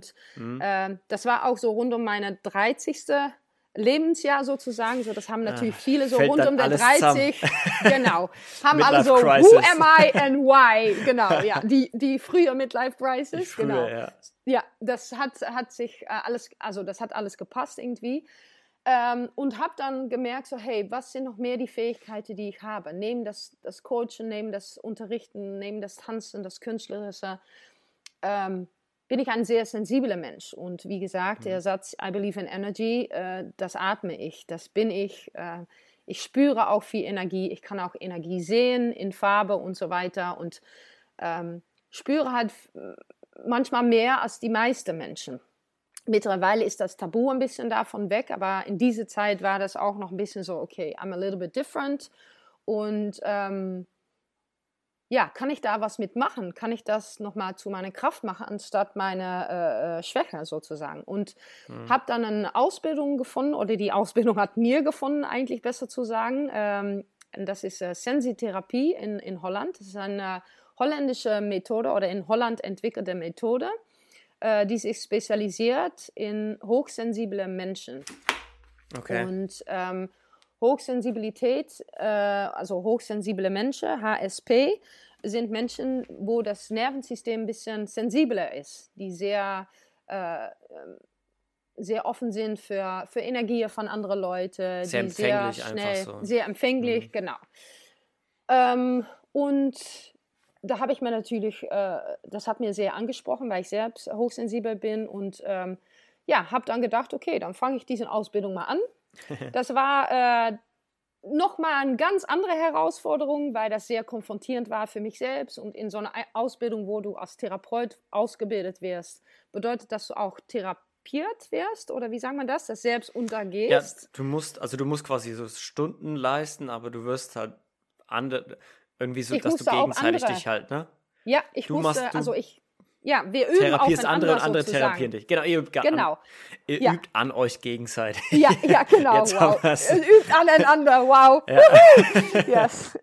Und mhm. äh, das war auch so rund um meine 30. Lebensjahr sozusagen. So, das haben natürlich ah, viele so rund um der 30. Genau. Haben alle so, who am I and why? Genau, ja. Die, die frühe Midlife Crisis. Frühe, genau. Ja. ja, das hat, hat sich äh, alles, also das hat alles gepasst irgendwie. Ähm, und habe dann gemerkt, so, hey, was sind noch mehr die Fähigkeiten, die ich habe? Neben das, das Coachen, neben das Unterrichten, neben das Tanzen, das Künstlerische. Ähm, bin ich ein sehr sensibler Mensch. Und wie gesagt, der mhm. Satz I believe in energy, äh, das atme ich, das bin ich. Äh, ich spüre auch viel Energie, ich kann auch Energie sehen in Farbe und so weiter und ähm, spüre halt manchmal mehr als die meisten Menschen. Mittlerweile ist das Tabu ein bisschen davon weg, aber in dieser Zeit war das auch noch ein bisschen so, okay, I'm a little bit different. Und ähm, ja, kann ich da was mitmachen? Kann ich das nochmal zu meiner Kraft machen, anstatt meine äh, äh Schwäche sozusagen? Und mhm. habe dann eine Ausbildung gefunden, oder die Ausbildung hat mir gefunden, eigentlich besser zu sagen. Ähm, das ist äh, Sensitherapie in, in Holland. Das ist eine holländische Methode oder in Holland entwickelte Methode, äh, die sich spezialisiert in hochsensible Menschen. Okay. Und ähm, Hochsensibilität, äh, also hochsensible Menschen, HSP, sind Menschen, wo das Nervensystem ein bisschen sensibler ist, die sehr, äh, ähm, sehr offen sind für, für Energie von anderen Leuten, sehr die sehr schnell, so. sehr empfänglich, mhm. genau. Ähm, und da habe ich mir natürlich, äh, das hat mir sehr angesprochen, weil ich selbst hochsensibel bin und ähm, ja, habe dann gedacht, okay, dann fange ich diese Ausbildung mal an das war äh, nochmal eine ganz andere Herausforderung, weil das sehr konfrontierend war für mich selbst. Und in so einer Ausbildung, wo du als Therapeut ausgebildet wirst, bedeutet, dass du auch therapiert wirst oder wie sagt man das, das selbst untergehst? Ja, du musst, also du musst quasi so Stunden leisten, aber du wirst halt andere, irgendwie so, ich dass du gegenseitig dich halt, ne? Ja, ich du musste, machst, du, also ich ja, wir üben Therapierst andere und andere therapieren dich. Genau, ihr, übt, genau. An, ihr ja. übt an euch gegenseitig. Ja, ja genau. Jetzt wow. Übt aneinander. Wow. Ja. yes.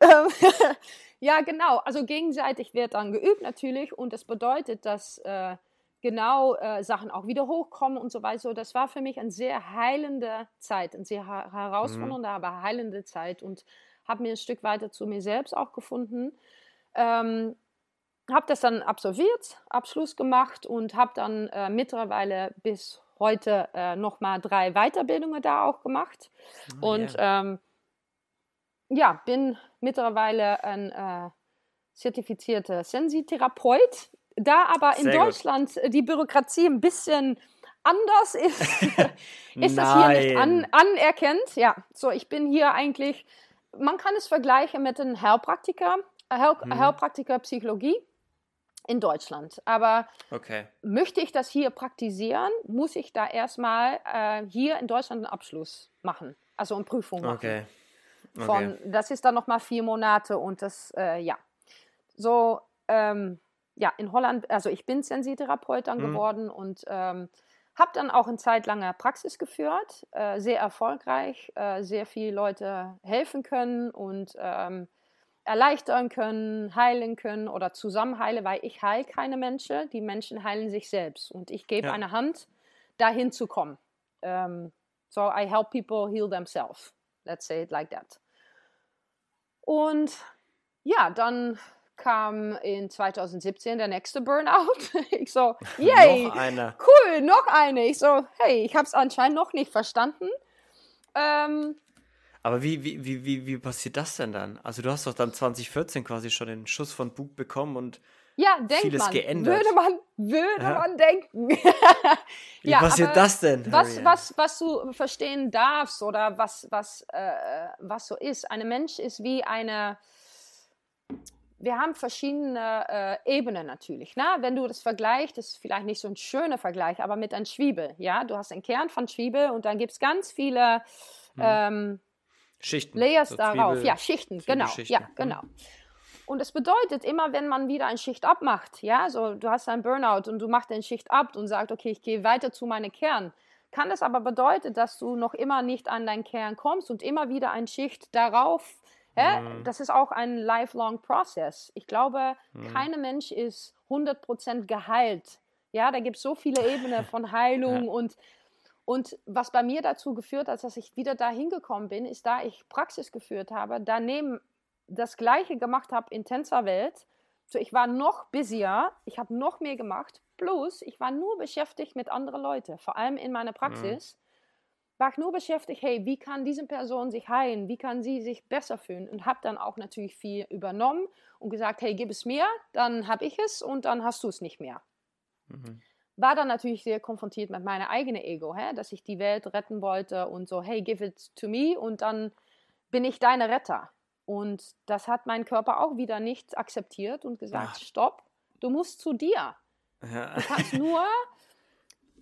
ja, genau. Also gegenseitig wird dann geübt natürlich und das bedeutet, dass äh, genau äh, Sachen auch wieder hochkommen und so weiter. So, das war für mich eine sehr heilende Zeit, eine sehr herausfordernde, mhm. aber heilende Zeit und habe mir ein Stück weiter zu mir selbst auch gefunden. Ähm, habe das dann absolviert, Abschluss gemacht und habe dann äh, mittlerweile bis heute äh, nochmal drei Weiterbildungen da auch gemacht. Oh, und yeah. ähm, ja, bin mittlerweile ein äh, zertifizierter Sensitherapeut. Da aber in Sehr Deutschland gut. die Bürokratie ein bisschen anders ist, ist das hier nicht an, anerkannt. Ja, so ich bin hier eigentlich, man kann es vergleichen mit einem Heilpraktiker, Heil, hm. Heilpraktiker Psychologie in Deutschland. Aber okay. möchte ich das hier praktizieren, muss ich da erstmal äh, hier in Deutschland einen Abschluss machen, also eine Prüfung machen. Okay. okay. Von, das ist dann nochmal vier Monate und das, äh, ja. So, ähm, ja, in Holland, also ich bin Sensitherapeut dann mhm. geworden und ähm, habe dann auch eine Zeit lang Praxis geführt, äh, sehr erfolgreich, äh, sehr viele Leute helfen können und ähm, erleichtern können, heilen können oder zusammen heile, weil ich heile keine Menschen, die Menschen heilen sich selbst und ich gebe ja. eine Hand, dahin zu kommen. Um, ähm, so I help people heal themselves. Let's say it like that. Und ja, dann kam in 2017 der nächste Burnout. Ich so, yay, noch eine. cool, noch eine. Ich so, hey, ich habe es anscheinend noch nicht verstanden. Ähm, aber wie, wie, wie, wie, wie passiert das denn dann? Also du hast doch dann 2014 quasi schon den Schuss von Bug bekommen und ja, denkt vieles man. geändert. Würde man, würde ja. man denken. wie ja, passiert das denn? Was, was, was du verstehen darfst oder was, was, äh, was so ist. Ein Mensch ist wie eine wir haben verschiedene äh, Ebenen natürlich. Ne? Wenn du das vergleichst, ist vielleicht nicht so ein schöner Vergleich, aber mit einem Zwiebel. Ja? Du hast einen Kern von Zwiebel und dann gibt es ganz viele hm. ähm, Schichten. Layers so darauf. Zwiebel, ja, Schichten, genau. Schichten. Ja, genau. Und es bedeutet immer, wenn man wieder eine Schicht abmacht, ja, so du hast einen Burnout und du machst eine Schicht ab und sagst, okay, ich gehe weiter zu meinem Kern, kann das aber bedeuten, dass du noch immer nicht an deinen Kern kommst und immer wieder eine Schicht darauf. Ja, mhm. Das ist auch ein lifelong Prozess. Ich glaube, mhm. kein Mensch ist 100% geheilt Ja, da gibt es so viele Ebenen von Heilung ja. und und was bei mir dazu geführt hat, dass ich wieder da hingekommen bin, ist, da ich Praxis geführt habe, daneben das Gleiche gemacht habe in Tänzerwelt. So, ich war noch busier, ich habe noch mehr gemacht, plus ich war nur beschäftigt mit anderen Leuten, vor allem in meiner Praxis. Mhm. War ich nur beschäftigt, hey, wie kann diese Person sich heilen, wie kann sie sich besser fühlen und habe dann auch natürlich viel übernommen und gesagt, hey, gib es mir, dann habe ich es und dann hast du es nicht mehr. Mhm war dann natürlich sehr konfrontiert mit meinem eigenen Ego, hä? dass ich die Welt retten wollte und so, hey, give it to me und dann bin ich deine Retter. Und das hat mein Körper auch wieder nicht akzeptiert und gesagt, Ach. stopp, du musst zu dir. Ja. Du kannst nur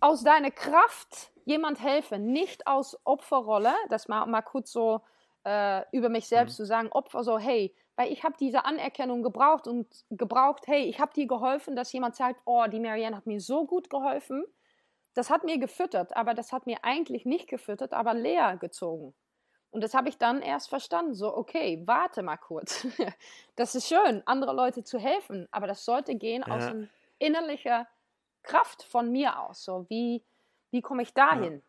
aus deiner Kraft jemand helfen, nicht aus Opferrolle, das mal, mal kurz so äh, über mich selbst mhm. zu sagen, Opfer so, hey, weil ich habe diese Anerkennung gebraucht und gebraucht, hey, ich habe dir geholfen, dass jemand sagt, oh, die Marianne hat mir so gut geholfen. Das hat mir gefüttert, aber das hat mir eigentlich nicht gefüttert, aber leer gezogen. Und das habe ich dann erst verstanden, so, okay, warte mal kurz. das ist schön, andere Leute zu helfen, aber das sollte gehen ja. aus einer innerlichen Kraft von mir aus. So, wie, wie komme ich dahin? Ja.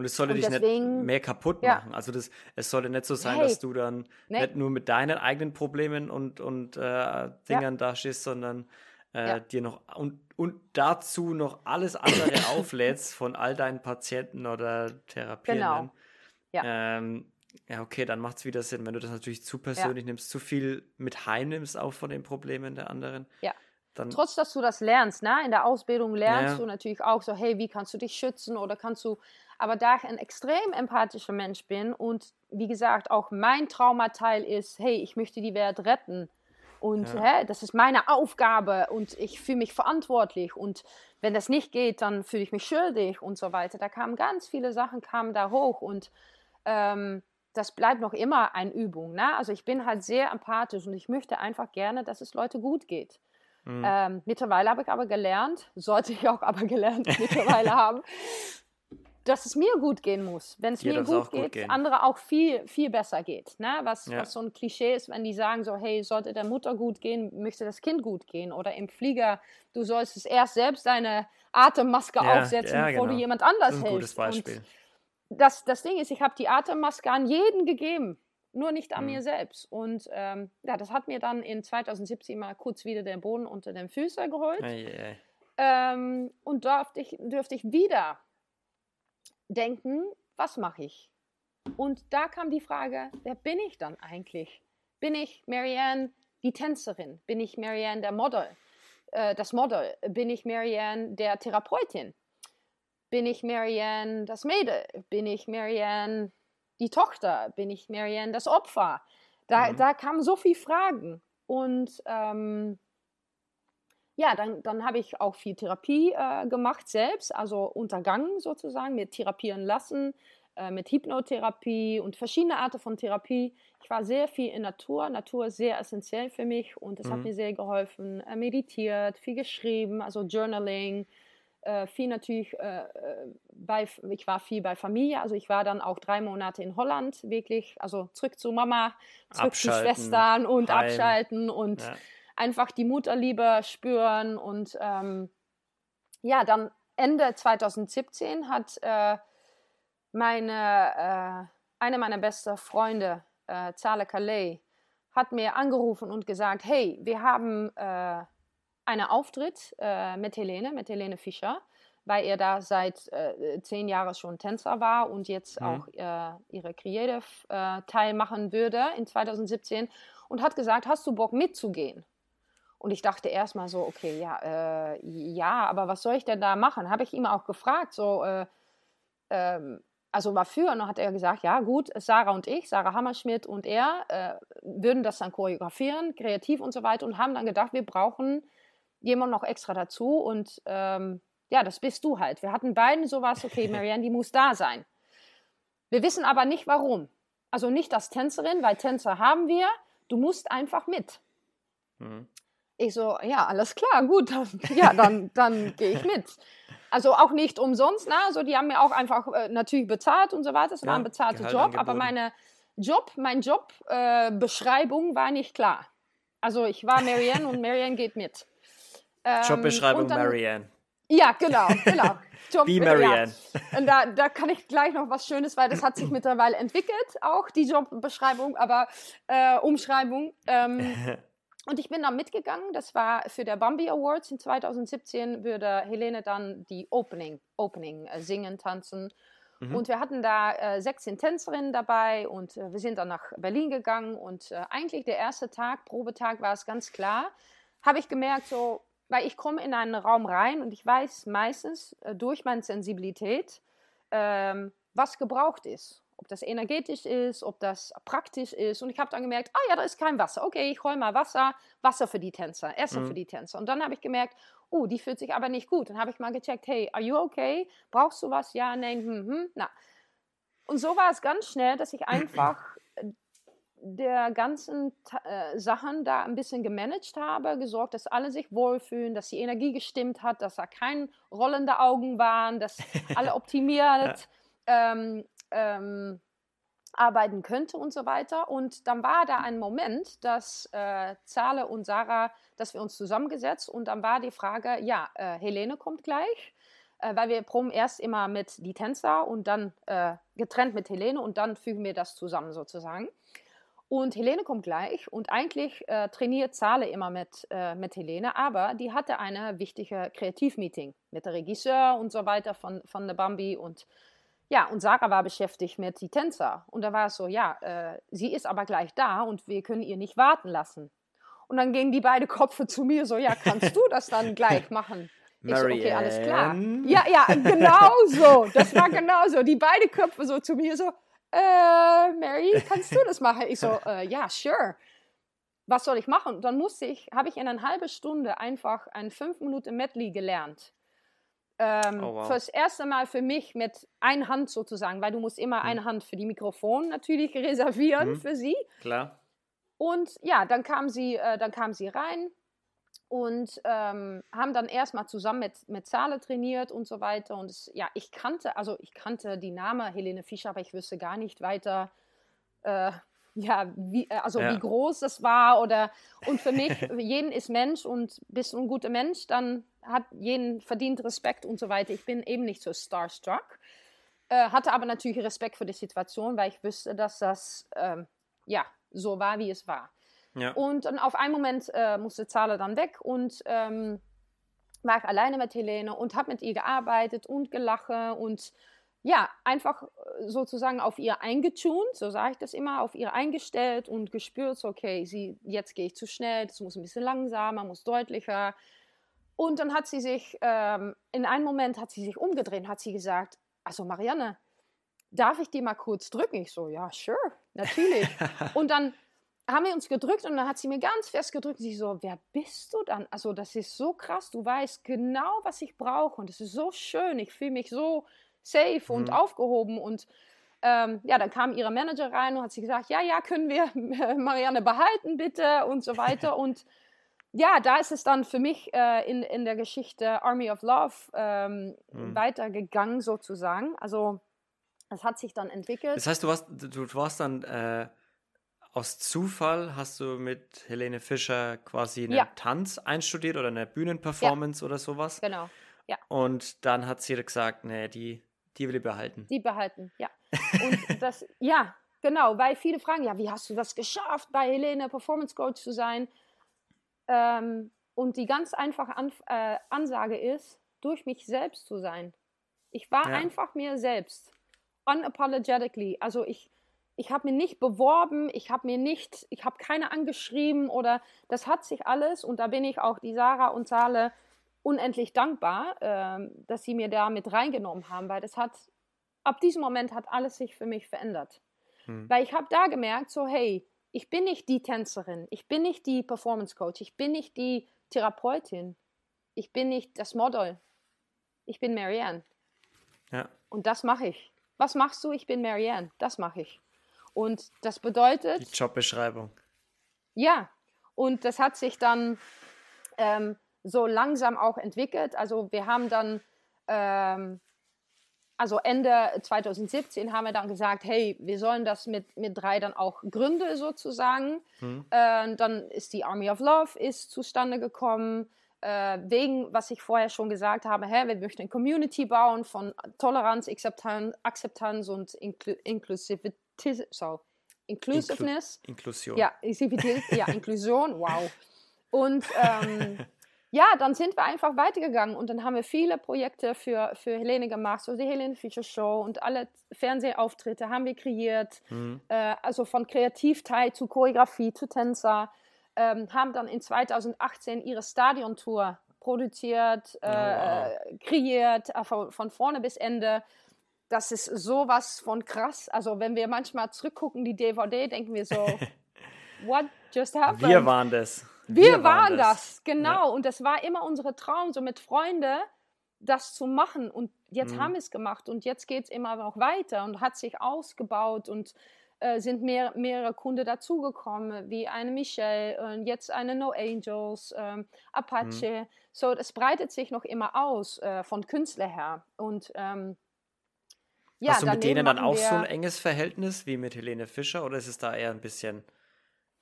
Und es sollte und dich deswegen, nicht mehr kaputt machen. Ja. Also das, es sollte nicht so sein, hey, dass du dann nee. nicht nur mit deinen eigenen Problemen und, und äh, Dingern ja. da stehst, sondern äh, ja. dir noch und, und dazu noch alles andere auflädst von all deinen Patienten oder Therapierenden. Genau. Ja. Ähm, ja, okay, dann macht es wieder Sinn, wenn du das natürlich zu persönlich nimmst, zu viel mit heimnimmst, auch von den Problemen der anderen. Ja. Dann Trotz, dass du das lernst, ne? in der Ausbildung lernst du natürlich auch so, hey, wie kannst du dich schützen oder kannst du aber da ich ein extrem empathischer Mensch bin und wie gesagt auch mein Traumateil ist, hey, ich möchte die Welt retten und ja. hä, das ist meine Aufgabe und ich fühle mich verantwortlich und wenn das nicht geht, dann fühle ich mich schuldig und so weiter. Da kamen ganz viele Sachen kamen da hoch und ähm, das bleibt noch immer eine Übung. Ne? Also ich bin halt sehr empathisch und ich möchte einfach gerne, dass es Leute gut geht. Mhm. Ähm, mittlerweile habe ich aber gelernt, sollte ich auch aber gelernt mittlerweile haben, dass es mir gut gehen muss. Wenn es mir gut geht, gut andere auch viel, viel besser geht. Ne? Was, ja. was so ein Klischee ist, wenn die sagen so, hey, sollte der Mutter gut gehen, möchte das Kind gut gehen. Oder im Flieger, du sollst es erst selbst deine Atemmaske ja, aufsetzen, ja, bevor genau. du jemand anders das ist ein Gutes Beispiel. das, das Ding ist, ich habe die Atemmaske an jeden gegeben, nur nicht an mhm. mir selbst. Und ähm, ja, das hat mir dann in 2017 mal kurz wieder den Boden unter den Füßen geholt. Ähm, und durfte ich, durfte ich wieder denken, was mache ich? Und da kam die Frage, wer bin ich dann eigentlich? Bin ich Marianne die Tänzerin? Bin ich Marianne der Model? Äh, das Model? Bin ich Marianne der Therapeutin? Bin ich Marianne das Mädel? Bin ich Marianne die Tochter? Bin ich Marianne das Opfer? Da, mhm. da kamen so viele Fragen. Und ähm, ja, dann, dann habe ich auch viel Therapie äh, gemacht selbst, also untergangen sozusagen, mir therapieren lassen, äh, mit Hypnotherapie und verschiedene Arten von Therapie. Ich war sehr viel in Natur, Natur ist sehr essentiell für mich und das mhm. hat mir sehr geholfen. Äh, meditiert, viel geschrieben, also Journaling, äh, viel natürlich äh, bei, ich war viel bei Familie, also ich war dann auch drei Monate in Holland, wirklich, also zurück zu Mama, zurück abschalten, zu Schwestern und heim. abschalten und ja einfach die Mutterliebe spüren. Und ähm, ja, dann Ende 2017 hat äh, meine, äh, eine meiner besten Freunde, äh, Zale Calais, hat mir angerufen und gesagt, hey, wir haben äh, einen Auftritt äh, mit Helene, mit Helene Fischer, weil er da seit äh, zehn Jahren schon Tänzer war und jetzt mhm. auch äh, ihre Creative äh, Teil machen würde in 2017 und hat gesagt, hast du Bock mitzugehen? Und ich dachte erstmal so, okay, ja, äh, ja, aber was soll ich denn da machen? Habe ich ihm auch gefragt, so, äh, ähm, also wofür? Und dann hat er gesagt, ja gut, Sarah und ich, Sarah Hammerschmidt und er, äh, würden das dann choreografieren, kreativ und so weiter und haben dann gedacht, wir brauchen jemanden noch extra dazu und ähm, ja, das bist du halt. Wir hatten beiden sowas, okay, Marianne, die muss da sein. Wir wissen aber nicht warum. Also nicht als Tänzerin, weil Tänzer haben wir, du musst einfach mit. Mhm. Ich so, ja, alles klar, gut, dann, ja, dann, dann gehe ich mit. Also auch nicht umsonst, ne? Also die haben mir auch einfach äh, natürlich bezahlt und so weiter. Es ja, war ein bezahlter Job, angeboten. aber meine Job, mein Jobbeschreibung äh, war nicht klar. Also ich war Marianne und Marianne geht mit. Ähm, Jobbeschreibung dann, Marianne. Ja, genau, genau. Job, Wie Marianne. Ja. Und da, da kann ich gleich noch was Schönes, weil das hat sich mittlerweile entwickelt, auch die Jobbeschreibung, aber äh, Umschreibung. Ähm, und ich bin da mitgegangen. Das war für der Bambi Awards in 2017 würde Helene dann die Opening, Opening äh, singen, tanzen. Mhm. Und wir hatten da äh, 16 Tänzerinnen dabei und äh, wir sind dann nach Berlin gegangen. Und äh, eigentlich der erste Tag, Probetag, war es ganz klar, habe ich gemerkt, so, weil ich komme in einen Raum rein und ich weiß meistens äh, durch meine Sensibilität, ähm, was gebraucht ist. Ob das energetisch ist, ob das praktisch ist. Und ich habe dann gemerkt, ah ja, da ist kein Wasser. Okay, ich hole mal Wasser, Wasser für die Tänzer, Essen mhm. für die Tänzer. Und dann habe ich gemerkt, oh, die fühlt sich aber nicht gut. Dann habe ich mal gecheckt, hey, are you okay? Brauchst du was? Ja, nein, hm, hm, na. Und so war es ganz schnell, dass ich einfach der ganzen äh, Sachen da ein bisschen gemanagt habe, gesorgt, dass alle sich wohlfühlen, dass die Energie gestimmt hat, dass da keine rollende Augen waren, dass alle optimiert ja. ähm, ähm, arbeiten könnte und so weiter. Und dann war da ein Moment, dass äh, Zale und Sarah, dass wir uns zusammengesetzt und dann war die Frage, ja, äh, Helene kommt gleich, äh, weil wir proben erst immer mit die Tänzer und dann äh, getrennt mit Helene und dann fügen wir das zusammen sozusagen. Und Helene kommt gleich und eigentlich äh, trainiert Zale immer mit, äh, mit Helene, aber die hatte eine wichtige Kreativmeeting mit der Regisseur und so weiter von, von der Bambi und ja, und Sarah war beschäftigt mit die Tänzer. Und da war es so, ja, äh, sie ist aber gleich da und wir können ihr nicht warten lassen. Und dann gingen die beiden Köpfe zu mir so, ja, kannst du das dann gleich machen? Ich so, okay, alles klar. Ja, ja, genau so. Das war genau so. Die beiden Köpfe so zu mir so, äh, Mary, kannst du das machen? Ich so, äh, ja, sure. Was soll ich machen? Dann musste ich, habe ich in einer halben Stunde einfach ein 5 Minuten Medley gelernt. Ähm, oh, wow. Fürs erste Mal für mich mit einer Hand sozusagen, weil du musst immer hm. eine Hand für die Mikrofon natürlich reservieren hm. für sie. Klar. Und ja, dann kam sie, äh, dann kam sie rein und ähm, haben dann erstmal zusammen mit, mit Zahle trainiert und so weiter. Und es, ja, ich kannte, also ich kannte die Name Helene Fischer, aber ich wüsste gar nicht weiter, äh, ja, wie, äh, also ja. wie groß das war oder und für mich, jeden ist Mensch und bist ein guter Mensch, dann hat jeden verdient Respekt und so weiter. Ich bin eben nicht so starstruck, äh, hatte aber natürlich Respekt für die Situation, weil ich wüsste, dass das ähm, ja so war, wie es war. Ja. Und dann auf einen Moment äh, musste Zahler dann weg und ähm, war ich alleine mit Helene und habe mit ihr gearbeitet und gelache und ja, einfach äh, sozusagen auf ihr eingetunt, so sage ich das immer, auf ihr eingestellt und gespürt, so, okay, sie, jetzt gehe ich zu schnell, das muss ein bisschen langsamer, muss deutlicher. Und dann hat sie sich, ähm, in einem Moment hat sie sich umgedreht, hat sie gesagt, also Marianne, darf ich die mal kurz drücken? Ich so, ja, sure, natürlich. und dann haben wir uns gedrückt und dann hat sie mir ganz fest gedrückt. Sie so, wer bist du dann? Also das ist so krass. Du weißt genau, was ich brauche und es ist so schön. Ich fühle mich so safe mhm. und aufgehoben und ähm, ja, dann kam ihre Manager rein und hat sie gesagt, ja, ja, können wir Marianne behalten bitte und so weiter und ja, da ist es dann für mich äh, in, in der Geschichte Army of Love ähm, mhm. weitergegangen sozusagen. Also es hat sich dann entwickelt. Das heißt, du warst, du warst dann äh, aus Zufall hast du mit Helene Fischer quasi einen ja. Tanz einstudiert oder eine Bühnenperformance ja. oder sowas. Genau. Ja. Und dann hat sie gesagt, nee, die, die will ich behalten. Die behalten, ja. Und das, ja, genau, weil viele fragen, ja, wie hast du das geschafft, bei Helene Performance Coach zu sein? Ähm, und die ganz einfache An äh, Ansage ist, durch mich selbst zu sein. Ich war ja. einfach mir selbst. Unapologetically. Also ich, ich habe mir nicht beworben, ich habe mir nicht, ich habe keine angeschrieben oder das hat sich alles und da bin ich auch die Sarah und Sale unendlich dankbar, äh, dass sie mir da mit reingenommen haben, weil das hat, ab diesem Moment hat alles sich für mich verändert. Hm. Weil ich habe da gemerkt, so hey, ich bin nicht die Tänzerin, ich bin nicht die Performance Coach, ich bin nicht die Therapeutin, ich bin nicht das Model, ich bin Marianne. Ja. Und das mache ich. Was machst du? Ich bin Marianne. Das mache ich. Und das bedeutet. Die Jobbeschreibung. Ja, und das hat sich dann ähm, so langsam auch entwickelt. Also wir haben dann, ähm, also Ende 2017 haben wir dann gesagt, hey, wir sollen das mit, mit drei dann auch gründen sozusagen. Hm. Äh, dann ist die Army of Love ist zustande gekommen. äh, wegen, was ich vorher schon gesagt habe, hey, wir möchten eine Community bauen von Toleranz, Akzeptanz, Akzeptanz und Inklu Inklusivität. So, Inclusiveness. Inklu Inklusion. Ja, ja, Inklusion, wow. Und ähm, ja, dann sind wir einfach weitergegangen und dann haben wir viele Projekte für, für Helene gemacht, so die Helene Fischer Show und alle Fernsehauftritte haben wir kreiert, mhm. äh, also von Kreativteil zu Choreografie zu Tänzer, ähm, haben dann in 2018 ihre Stadiontour produziert, äh, oh, wow. kreiert, äh, von, von vorne bis Ende das ist sowas von krass. Also wenn wir manchmal zurückgucken, die DVD, denken wir so, what just happened? Wir waren das. Wir, wir waren, waren das. das, genau. Ja. Und das war immer unsere Traum, so mit Freunden das zu machen. Und jetzt mhm. haben wir es gemacht und jetzt geht es immer noch weiter und hat sich ausgebaut und äh, sind mehr, mehrere Kunden dazugekommen, wie eine Michelle und jetzt eine No Angels, ähm, Apache. Mhm. So, es breitet sich noch immer aus äh, von Künstler her. Und ähm, ja, Hast du mit denen dann auch so ein enges Verhältnis wie mit Helene Fischer oder ist es da eher ein bisschen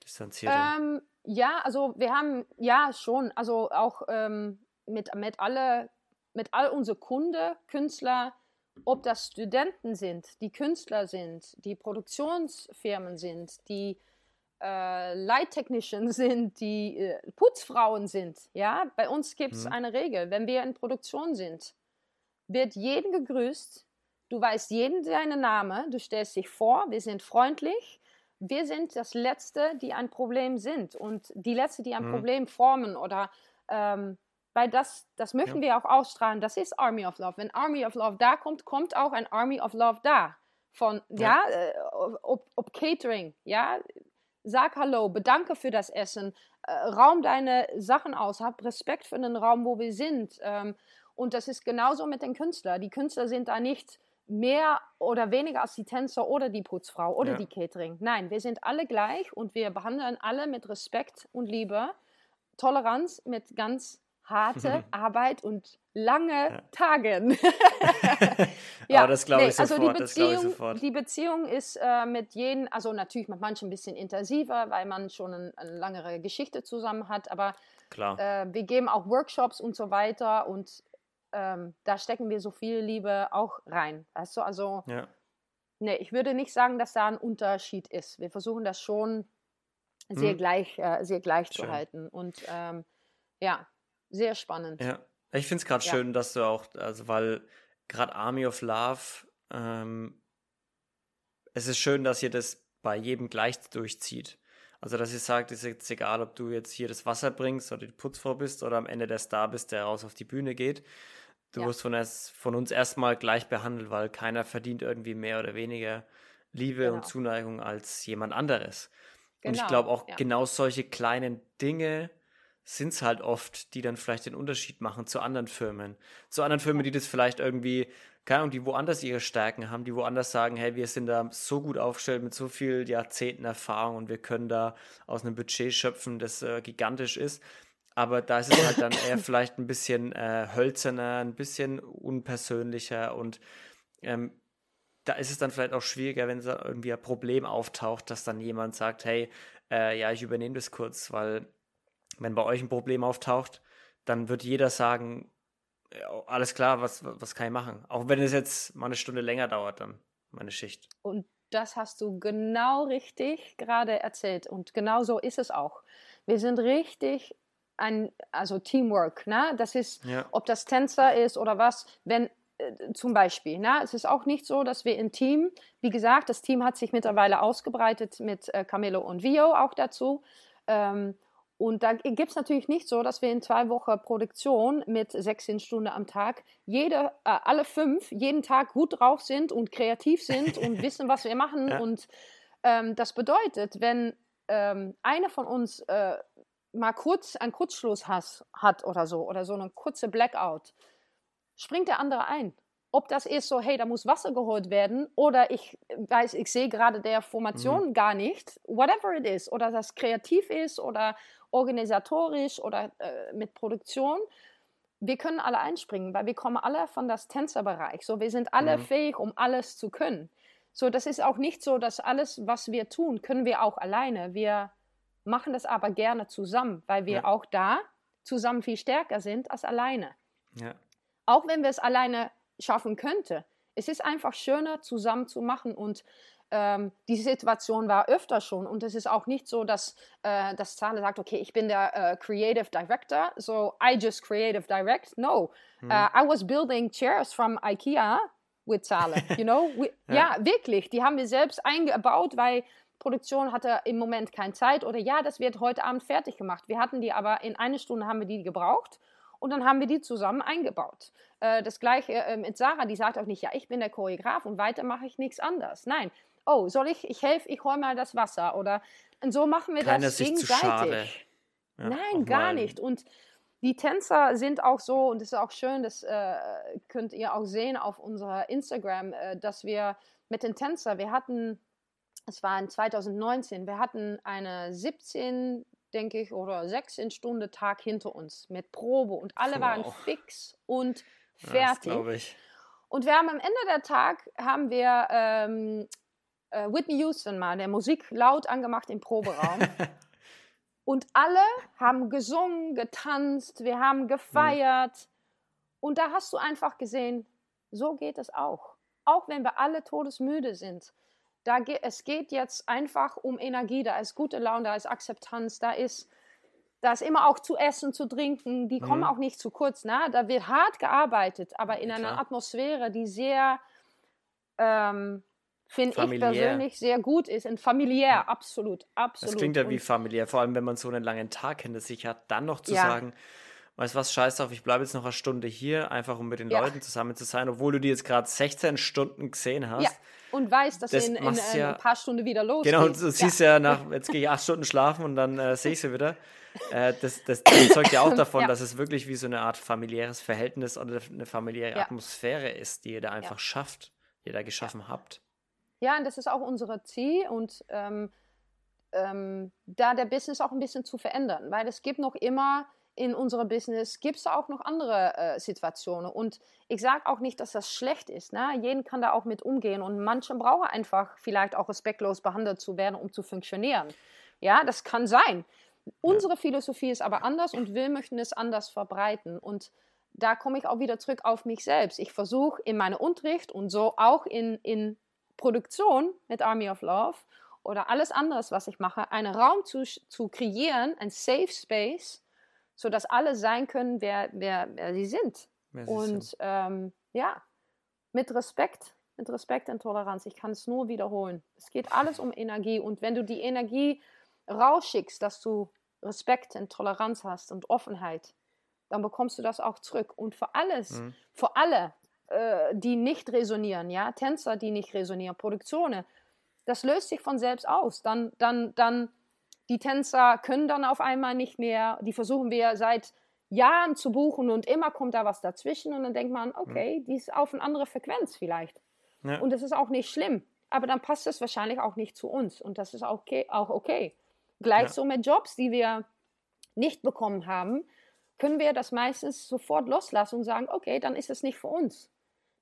distanzierter? Ähm, ja, also wir haben, ja schon, also auch ähm, mit, mit, alle, mit all unsere Kunden, Künstler, ob das Studenten sind, die Künstler sind, die Produktionsfirmen sind, die äh, Light Technician sind, die äh, Putzfrauen sind. Ja, bei uns gibt es mhm. eine Regel, wenn wir in Produktion sind, wird jeden gegrüßt, Du weißt jeden seinen Namen, du stellst dich vor, wir sind freundlich. Wir sind das Letzte, die ein Problem sind und die Letzte, die ein mhm. Problem formen oder ähm, weil das, das möchten ja. wir auch ausstrahlen. Das ist Army of Love. Wenn Army of Love da kommt, kommt auch ein Army of Love da. Von, ja, ja äh, ob, ob, Catering, ja, sag Hallo, bedanke für das Essen, äh, raum deine Sachen aus, hab Respekt für den Raum, wo wir sind. Ähm, und das ist genauso mit den Künstlern. Die Künstler sind da nicht mehr oder weniger als die Tänzer oder die Putzfrau oder ja. die Catering. Nein, wir sind alle gleich und wir behandeln alle mit Respekt und Liebe. Toleranz mit ganz harte Arbeit und lange ja. Tagen. ja, Aber das glaube nee, ich also sofort. Die Beziehung, die Beziehung ist äh, mit jedem, also natürlich mit manchen ein bisschen intensiver, weil man schon ein, eine langere Geschichte zusammen hat. Aber äh, wir geben auch Workshops und so weiter und ähm, da stecken wir so viel Liebe auch rein. Weißt du, also, ja. nee, ich würde nicht sagen, dass da ein Unterschied ist. Wir versuchen das schon sehr hm. gleich, äh, sehr gleich zu halten. Und ähm, ja, sehr spannend. Ja, ich finde es gerade ja. schön, dass du auch, also weil gerade Army of Love, ähm, es ist schön, dass ihr das bei jedem gleich durchzieht. Also, dass ihr sagt, es ist jetzt egal, ob du jetzt hier das Wasser bringst oder die Putzfrau bist oder am Ende der Star bist, der raus auf die Bühne geht. Du ja. wirst von, es, von uns erstmal gleich behandelt, weil keiner verdient irgendwie mehr oder weniger Liebe genau. und Zuneigung als jemand anderes. Genau. Und ich genau, glaube auch ja. genau solche kleinen Dinge sind es halt oft, die dann vielleicht den Unterschied machen zu anderen Firmen. Zu anderen Firmen, die das vielleicht irgendwie, keine Ahnung, die woanders ihre Stärken haben, die woanders sagen, hey, wir sind da so gut aufgestellt mit so vielen Jahrzehnten Erfahrung und wir können da aus einem Budget schöpfen, das äh, gigantisch ist aber da ist es halt dann eher vielleicht ein bisschen äh, hölzerner, ein bisschen unpersönlicher und ähm, da ist es dann vielleicht auch schwieriger, wenn da irgendwie ein Problem auftaucht, dass dann jemand sagt, hey, äh, ja, ich übernehme das kurz, weil wenn bei euch ein Problem auftaucht, dann wird jeder sagen, ja, alles klar, was, was kann ich machen? Auch wenn es jetzt mal eine Stunde länger dauert, dann meine Schicht. Und das hast du genau richtig gerade erzählt und genau so ist es auch. Wir sind richtig ein, also Teamwork, ne? Das ist, ja. ob das Tänzer ist oder was, wenn äh, zum Beispiel, ne? Es ist auch nicht so, dass wir im Team, wie gesagt, das Team hat sich mittlerweile ausgebreitet mit äh, Camilo und Vio auch dazu. Ähm, und da gibt es natürlich nicht so, dass wir in zwei Wochen Produktion mit 16 Stunden am Tag jede, äh, alle fünf jeden Tag gut drauf sind und kreativ sind und wissen, was wir machen. Ja. Und ähm, das bedeutet, wenn ähm, einer von uns äh, mal kurz einen Kurzschluss has, hat oder so, oder so eine kurze Blackout, springt der andere ein. Ob das ist so, hey, da muss Wasser geholt werden, oder ich weiß, ich sehe gerade der Formation mhm. gar nicht, whatever it is, oder das kreativ ist oder organisatorisch oder äh, mit Produktion, wir können alle einspringen, weil wir kommen alle von das Tänzerbereich. So, wir sind alle mhm. fähig, um alles zu können. So, das ist auch nicht so, dass alles, was wir tun, können wir auch alleine. Wir machen das aber gerne zusammen, weil wir ja. auch da zusammen viel stärker sind als alleine. Ja. Auch wenn wir es alleine schaffen könnten. Es ist einfach schöner, zusammen zu machen und ähm, die Situation war öfter schon und es ist auch nicht so, dass, äh, das Zahle sagt, okay, ich bin der äh, Creative Director, so I just creative direct. No, hm. uh, I was building chairs from IKEA with Zahle, you know? We, ja. ja, wirklich, die haben wir selbst eingebaut, weil Produktion hatte im Moment keine Zeit oder ja, das wird heute Abend fertig gemacht. Wir hatten die aber in eine Stunde haben wir die gebraucht und dann haben wir die zusammen eingebaut. Äh, das gleiche äh, mit Sarah, die sagt auch nicht, ja, ich bin der Choreograf und weiter mache ich nichts anders. Nein, oh, soll ich, ich helfe, ich hole mal das Wasser oder und so machen wir Keiner das gegenseitig. Ja, Nein, gar nicht. Und die Tänzer sind auch so, und das ist auch schön, das äh, könnt ihr auch sehen auf unserer Instagram, äh, dass wir mit den Tänzern, wir hatten, es war in 2019, wir hatten eine 17, denke ich, oder 16 Stunden Tag hinter uns mit Probe und alle wow. waren fix und fertig. Ja, ich. Und wir haben am Ende der Tag haben wir ähm, äh, Whitney Houston mal der Musik laut angemacht im Proberaum. und alle haben gesungen, getanzt, wir haben gefeiert. Mhm. Und da hast du einfach gesehen, so geht es auch. Auch wenn wir alle todesmüde sind. Da ge es geht jetzt einfach um Energie, da ist gute Laune, da ist Akzeptanz, da ist, da ist immer auch zu essen, zu trinken, die mhm. kommen auch nicht zu kurz. Ne? Da wird hart gearbeitet, aber in einer Atmosphäre, die sehr ähm, finde ich persönlich sehr gut ist. Und familiär, ja. absolut, absolut. Das klingt ja wie familiär, vor allem wenn man so einen langen Tag hinter sich hat, dann noch zu ja. sagen, weißt du was, scheiß drauf, ich bleibe jetzt noch eine Stunde hier, einfach um mit den ja. Leuten zusammen zu sein, obwohl du die jetzt gerade 16 Stunden gesehen hast. Ja. Und weißt, dass das in, in, in ein paar Stunden wieder losgeht. Genau, du siehst ja, nach, jetzt gehe ich acht Stunden schlafen und dann äh, sehe ich sie wieder. Äh, das, das, das, zeugt ja auch davon, dass es wirklich wie so eine Art familiäres Verhältnis oder eine familiäre Atmosphäre ist, die ihr da einfach schafft, die ihr da geschaffen habt. Ja, und das ist auch unser Ziel und ähm, ähm, da der Business auch ein bisschen zu verändern, weil es gibt noch immer in unserem Business gibt es auch noch andere äh, Situationen. Und ich sage auch nicht, dass das schlecht ist. Ne? Jeden kann da auch mit umgehen. Und manche brauchen einfach vielleicht auch respektlos behandelt zu werden, um zu funktionieren. Ja, das kann sein. Unsere Philosophie ist aber anders und wir möchten es anders verbreiten. Und da komme ich auch wieder zurück auf mich selbst. Ich versuche in meinem Unterricht und so auch in, in Produktion mit Army of Love oder alles anderes, was ich mache, einen Raum zu, zu kreieren, ein Safe Space, sodass alle sein können, wer, wer, wer sie sind. Wer sie und sind. Ähm, ja, mit Respekt, mit Respekt und Toleranz. Ich kann es nur wiederholen. Es geht alles um Energie. Und wenn du die Energie rausschickst, dass du Respekt und Toleranz hast und Offenheit, dann bekommst du das auch zurück. Und für alles, mhm. für alle, äh, die nicht resonieren, ja, Tänzer, die nicht resonieren, Produktionen, das löst sich von selbst aus. Dann, dann, dann, die Tänzer können dann auf einmal nicht mehr, die versuchen wir seit Jahren zu buchen und immer kommt da was dazwischen und dann denkt man, okay, die ist auf eine andere Frequenz vielleicht. Ja. Und das ist auch nicht schlimm, aber dann passt es wahrscheinlich auch nicht zu uns und das ist auch okay. Auch okay. Gleich ja. so mit Jobs, die wir nicht bekommen haben, können wir das meistens sofort loslassen und sagen, okay, dann ist es nicht für uns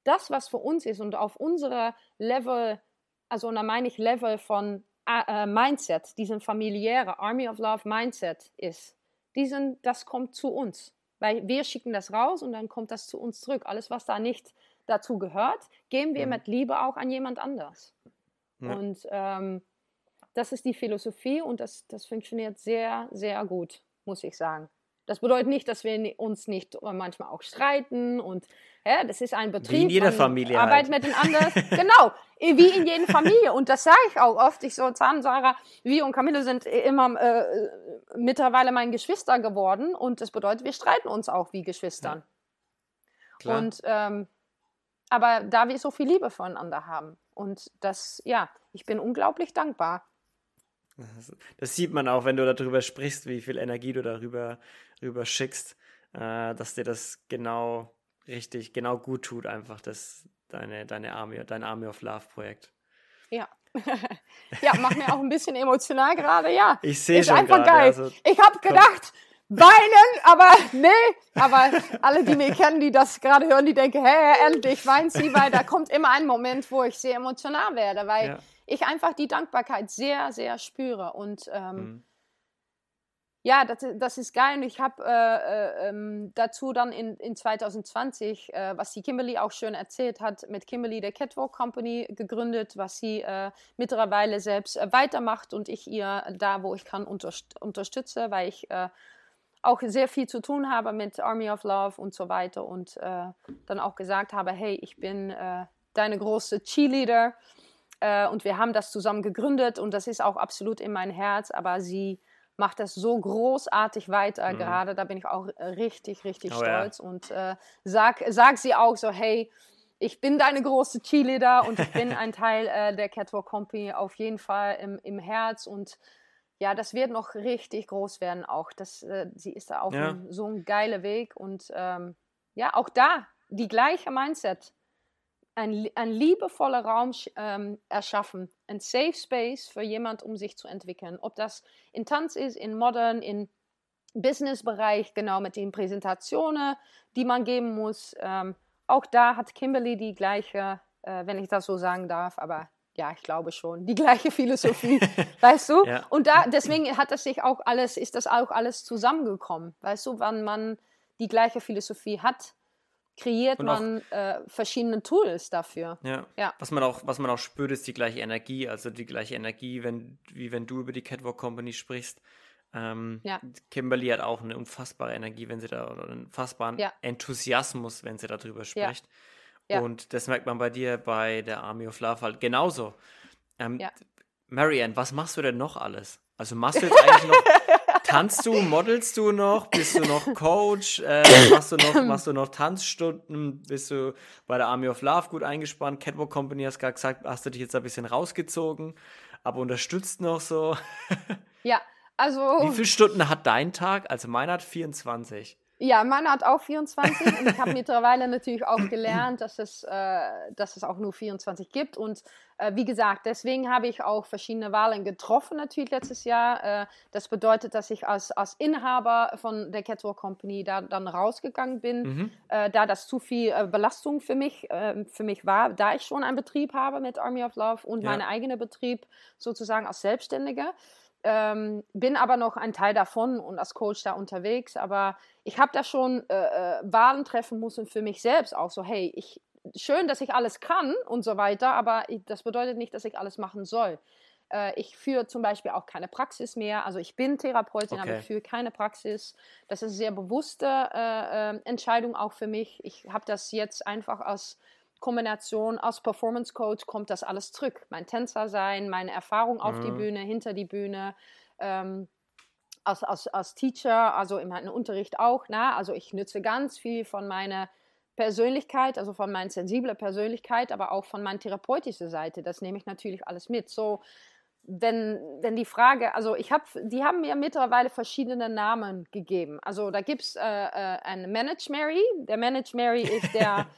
das, was für uns ist und auf unserer Level, also da meine ich Level von äh, Mindset, diesen familiäre Army of Love Mindset ist, diesen, das kommt zu uns. Weil wir schicken das raus und dann kommt das zu uns zurück. Alles, was da nicht dazu gehört, geben wir mhm. mit Liebe auch an jemand anders. Ja. Und ähm, das ist die Philosophie und das, das funktioniert sehr, sehr gut, muss ich sagen. Das bedeutet nicht, dass wir uns nicht manchmal auch streiten und ja, das ist ein Betrieb. Wie in jeder Familie. Arbeit halt. mit den anderen. genau, wie in jeder Familie. Und das sage ich auch oft. Ich so, Zahn, Sarah, wir und Camille sind immer äh, mittlerweile meine Geschwister geworden. Und das bedeutet, wir streiten uns auch wie Geschwistern. Ja. Klar. Und, ähm, aber da wir so viel Liebe voneinander haben. Und das, ja, ich bin unglaublich dankbar. Das sieht man auch, wenn du darüber sprichst, wie viel Energie du darüber rüber schickst, äh, dass dir das genau richtig, genau gut tut, einfach das, deine, deine Army, dein Army of Love Projekt. Ja. ja, macht mir auch ein bisschen emotional gerade, ja. Ich sehe schon. Ist einfach grade, geil. Also, ich habe gedacht, weinen, aber nee. Aber alle, die mich kennen, die das gerade hören, die denken, hä, endlich weint sie, weil da kommt immer ein Moment, wo ich sehr emotional werde, weil ja. ich einfach die Dankbarkeit sehr, sehr spüre und ähm, mhm ja, das, das ist geil. Und ich habe äh, äh, ähm, dazu dann in, in 2020, äh, was die Kimberly auch schön erzählt hat, mit Kimberly der Catwalk Company gegründet, was sie äh, mittlerweile selbst äh, weitermacht und ich ihr da, wo ich kann, unterst unterstütze, weil ich äh, auch sehr viel zu tun habe mit Army of Love und so weiter und dann auch gesagt habe, hey, ich bin deine große Cheerleader und wir haben das zusammen gegründet und das ist auch absolut in mein Herz, aber sie macht das so großartig weiter mhm. gerade. Da bin ich auch richtig, richtig oh, stolz. Ja. Und äh, sag, sag sie auch so, hey, ich bin deine große Cheerleader und ich bin ein Teil äh, der Catwalk Company auf jeden Fall im, im Herz und ja, das wird noch richtig groß werden auch. Das, äh, sie ist da auf ja. einem, so ein geiler Weg und ähm, ja, auch da die gleiche Mindset ein, ein liebevoller Raum ähm, erschaffen, ein Safe Space für jemand, um sich zu entwickeln. Ob das in Tanz ist, in Modern, in Business-Bereich, genau mit den Präsentationen, die man geben muss. Ähm, auch da hat Kimberly die gleiche, äh, wenn ich das so sagen darf, aber ja, ich glaube schon, die gleiche Philosophie, weißt du? Ja. Und da, deswegen hat das sich auch alles, ist das auch alles zusammengekommen, weißt du, wann man die gleiche Philosophie hat, kreiert und man auch, äh, verschiedene Tools dafür. Ja. ja. Was man auch, was man auch spürt, ist die gleiche Energie, also die gleiche Energie, wenn, wie wenn du über die Catwalk Company sprichst. Ähm, ja. Kimberly hat auch eine unfassbare Energie, wenn sie da, oder einen unfassbaren. Enthusiasmus, wenn sie darüber spricht. Ja. Und das merkt man bei dir bei der Army of Love halt genauso. Ähm, Marianne, was machst du denn noch alles? Also machst du jetzt eigentlich noch Tanzt du, modelst du noch? Bist du noch Coach? Äh, machst, du noch, machst du noch Tanzstunden? Bist du bei der Army of Love gut eingespannt? Catwalk Company hast gerade gesagt, hast du dich jetzt ein bisschen rausgezogen, aber unterstützt noch so? ja, also. Wie viele Stunden hat dein Tag? Also meiner hat 24. Ja, meine hat auch 24 und ich habe mittlerweile natürlich auch gelernt, dass es, äh, dass es auch nur 24 gibt. Und äh, wie gesagt, deswegen habe ich auch verschiedene Wahlen getroffen natürlich letztes Jahr. Äh, das bedeutet, dass ich als, als Inhaber von der Catwalk Company da dann rausgegangen bin, mhm. Äh, da das zu viel äh, Belastung für mich, äh, für mich war, da ich schon einen Betrieb habe mit Army of Love und ja. meinen eigenen Betrieb sozusagen als Selbstständige. Ähm, bin aber noch ein Teil davon und als Coach da unterwegs. Aber ich habe da schon äh, äh, Wahlen treffen müssen für mich selbst auch so, hey, ich, schön, dass ich alles kann und so weiter, aber das bedeutet nicht, dass ich alles machen soll. Äh, ich führe zum Beispiel auch keine Praxis mehr. Also ich bin Therapeutin, okay. aber ich führe keine Praxis. Das ist eine sehr bewusste äh, äh, Entscheidung auch für mich. Ich habe das jetzt einfach als Kombination aus Performance Coach kommt das alles zurück. Mein Tänzer sein, meine Erfahrung auf mhm. die Bühne, hinter die Bühne, ähm, als, als, als Teacher, also meinem Unterricht auch. Na? Ne? Also ich nütze ganz viel von meiner Persönlichkeit, also von meiner sensiblen Persönlichkeit, aber auch von meiner therapeutischen Seite. Das nehme ich natürlich alles mit. So, wenn, wenn die Frage, also ich habe, die haben mir mittlerweile verschiedene Namen gegeben. Also da gibt es äh, äh, einen Manage Mary. Der Manage Mary ist der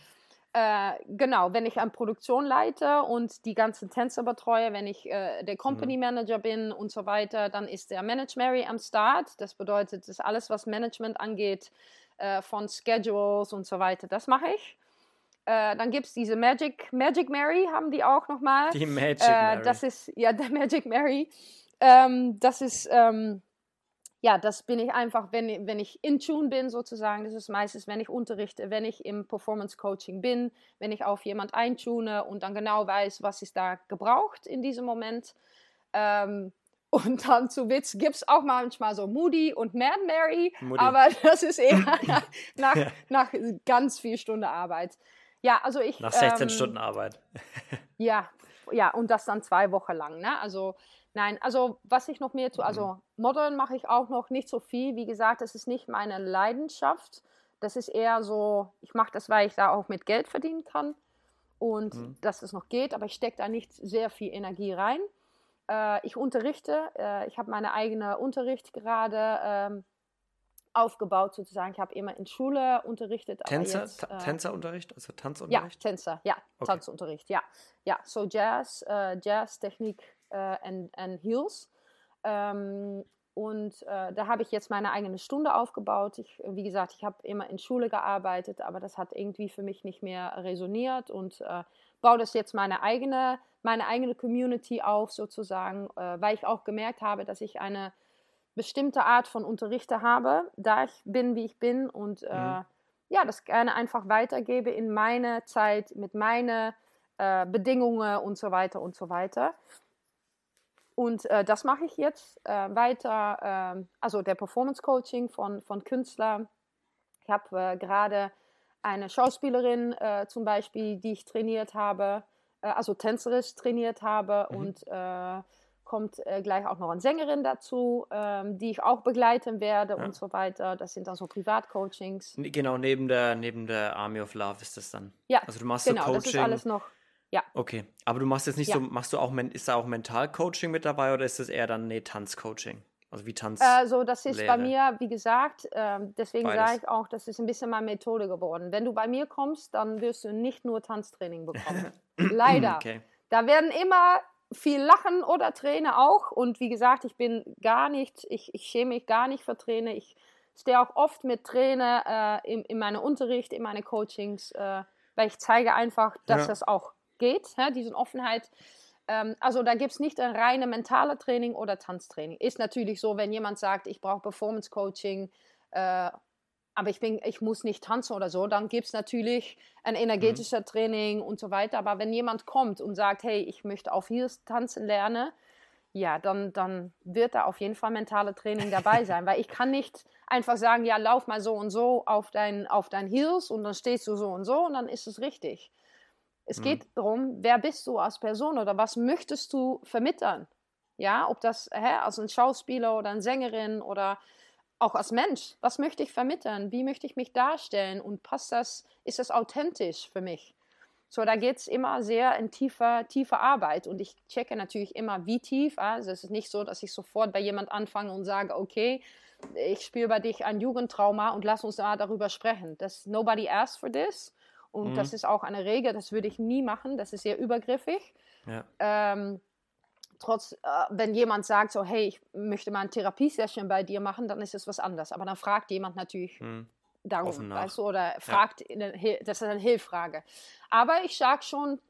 Äh, genau, wenn ich eine Produktion leite und die ganzen Tänzer betreue, wenn ich äh, der Company mhm. Manager bin und so weiter, dann ist der Manage Mary am Start. Das bedeutet, das alles, was Management angeht, äh, von Schedules und so weiter, das mache ich. Äh, dann gibt es diese Magic, Magic Mary, haben die auch nochmal. Die Magic äh, Mary. Das ist, ja, der Magic Mary. Ähm, das ist, ähm, ja, das bin ich einfach, wenn, wenn ich in Tune bin sozusagen, das ist meistens, wenn ich unterrichte, wenn ich im Performance Coaching bin, wenn ich auf jemand eintune und dann genau weiß, was ist da gebraucht in diesem Moment. Ähm, und dann zu Witz gibt es auch manchmal so Moody und Mad Mary, Moody. aber das ist eher nach, ja. nach, ganz viel Stunden Arbeit. Ja, also ich. Nach 16 ähm, Stunden Arbeit. ja, ja, und das dann zwei Wochen lang. Ne? Also Nein, also was ich noch mehr tue, also mhm. Modeln mache ich auch noch nicht so viel. Wie gesagt, das ist nicht meine Leidenschaft. Das ist eher so, ich mache das, weil ich da auch mit Geld verdienen kann und mhm. dass es noch geht, aber ich stecke da nicht sehr viel Energie rein. Äh, ich unterrichte, äh, ich habe meine eigene Unterricht gerade ähm, aufgebaut sozusagen. Ich habe immer in Schule unterrichtet. Tänzer, jetzt, äh, Tänzerunterricht, also Tanzunterricht? Ja, Tänzer, ja, okay. Tanzunterricht, ja. Ja, so Jazz, äh, Jazz, Technik, and, äh, and Heels. Ähm, und äh, da habe ich jetzt meine eigene Stunde aufgebaut. Ich, wie gesagt, ich habe immer in Schule gearbeitet, aber das hat irgendwie für mich nicht mehr resoniert und äh, baue das jetzt meine eigene, meine eigene Community auf sozusagen, äh, weil ich auch gemerkt habe, dass ich eine bestimmte Art von Unterrichter habe, da ich bin, wie ich bin und äh, mhm. ja, das gerne einfach weitergebe in meine Zeit, mit meinen äh, Bedingungen und so weiter und so weiter. Und äh, das mache ich jetzt äh, weiter, ähm, also der Performance Coaching von, von Künstlern. Ich habe äh, gerade eine Schauspielerin äh, zum Beispiel, die ich trainiert habe, also tänzerisch trainiert habe mhm. und kommt äh, gleich auch noch eine Sängerin dazu, ähm, die ich auch begleiten werde ja. und so weiter. Das sind dann so Privatcoachings. Genau, neben der, neben der Army of Love ist das dann. Ja, also du machst genau, so Coaching. das ist alles noch. Ja. Okay, aber du machst jetzt nicht ja. so, machst du auch, ist da auch Mentalcoaching mit dabei oder ist das eher dann nee, Tanzcoaching? Also wie Tanz. Also das ist Lehre. bei mir, wie gesagt, äh, deswegen sage ich auch, das ist ein bisschen meine Methode geworden. Wenn du bei mir kommst, dann wirst du nicht nur Tanztraining bekommen. Leider. Okay. Da werden immer viel Lachen oder Träne auch. Und wie gesagt, ich bin gar nicht, ich, ich schäme mich gar nicht für Träne. Ich stehe auch oft mit Träne äh, in, in meinem Unterricht, in meine Coachings, äh, weil ich zeige einfach, dass ja. das auch geht, ja, diese Offenheit. Ähm, also da gibt es nicht ein reine mentale Training oder Tanztraining. Ist natürlich so, wenn jemand sagt, ich brauche Performance Coaching äh, aber ich, bin, ich muss nicht tanzen oder so, dann gibt es natürlich ein energetischer mhm. Training und so weiter. Aber wenn jemand kommt und sagt, hey, ich möchte auf Heels tanzen lernen, ja, dann, dann wird da auf jeden Fall mentale Training dabei sein. Weil ich kann nicht einfach sagen, ja, lauf mal so und so auf dein, auf dein Heels und dann stehst du so und so und dann ist es richtig. Es mhm. geht darum, wer bist du als Person oder was möchtest du vermitteln? Ja, ob das hä, als ein Schauspieler oder eine Sängerin oder auch als Mensch, was möchte ich vermitteln? Wie möchte ich mich darstellen? Und passt das, ist das authentisch für mich? So, da geht es immer sehr in tiefer, tiefer Arbeit. Und ich checke natürlich immer, wie tief. Also es ist nicht so, dass ich sofort bei jemand anfange und sage, okay, ich spüre bei dich ein Jugendtrauma und lass uns da darüber sprechen. Das nobody asked for this. Und mhm. das ist auch eine Regel, das würde ich nie machen. Das ist sehr übergriffig. Ja. Ähm, trotz, äh, wenn jemand sagt so, hey, ich möchte mal eine Therapiesession bei dir machen, dann ist es was anderes. Aber dann fragt jemand natürlich hm. darum, weißt du, oder fragt, ja. das ist eine Hilffrage. Aber ich sage schon,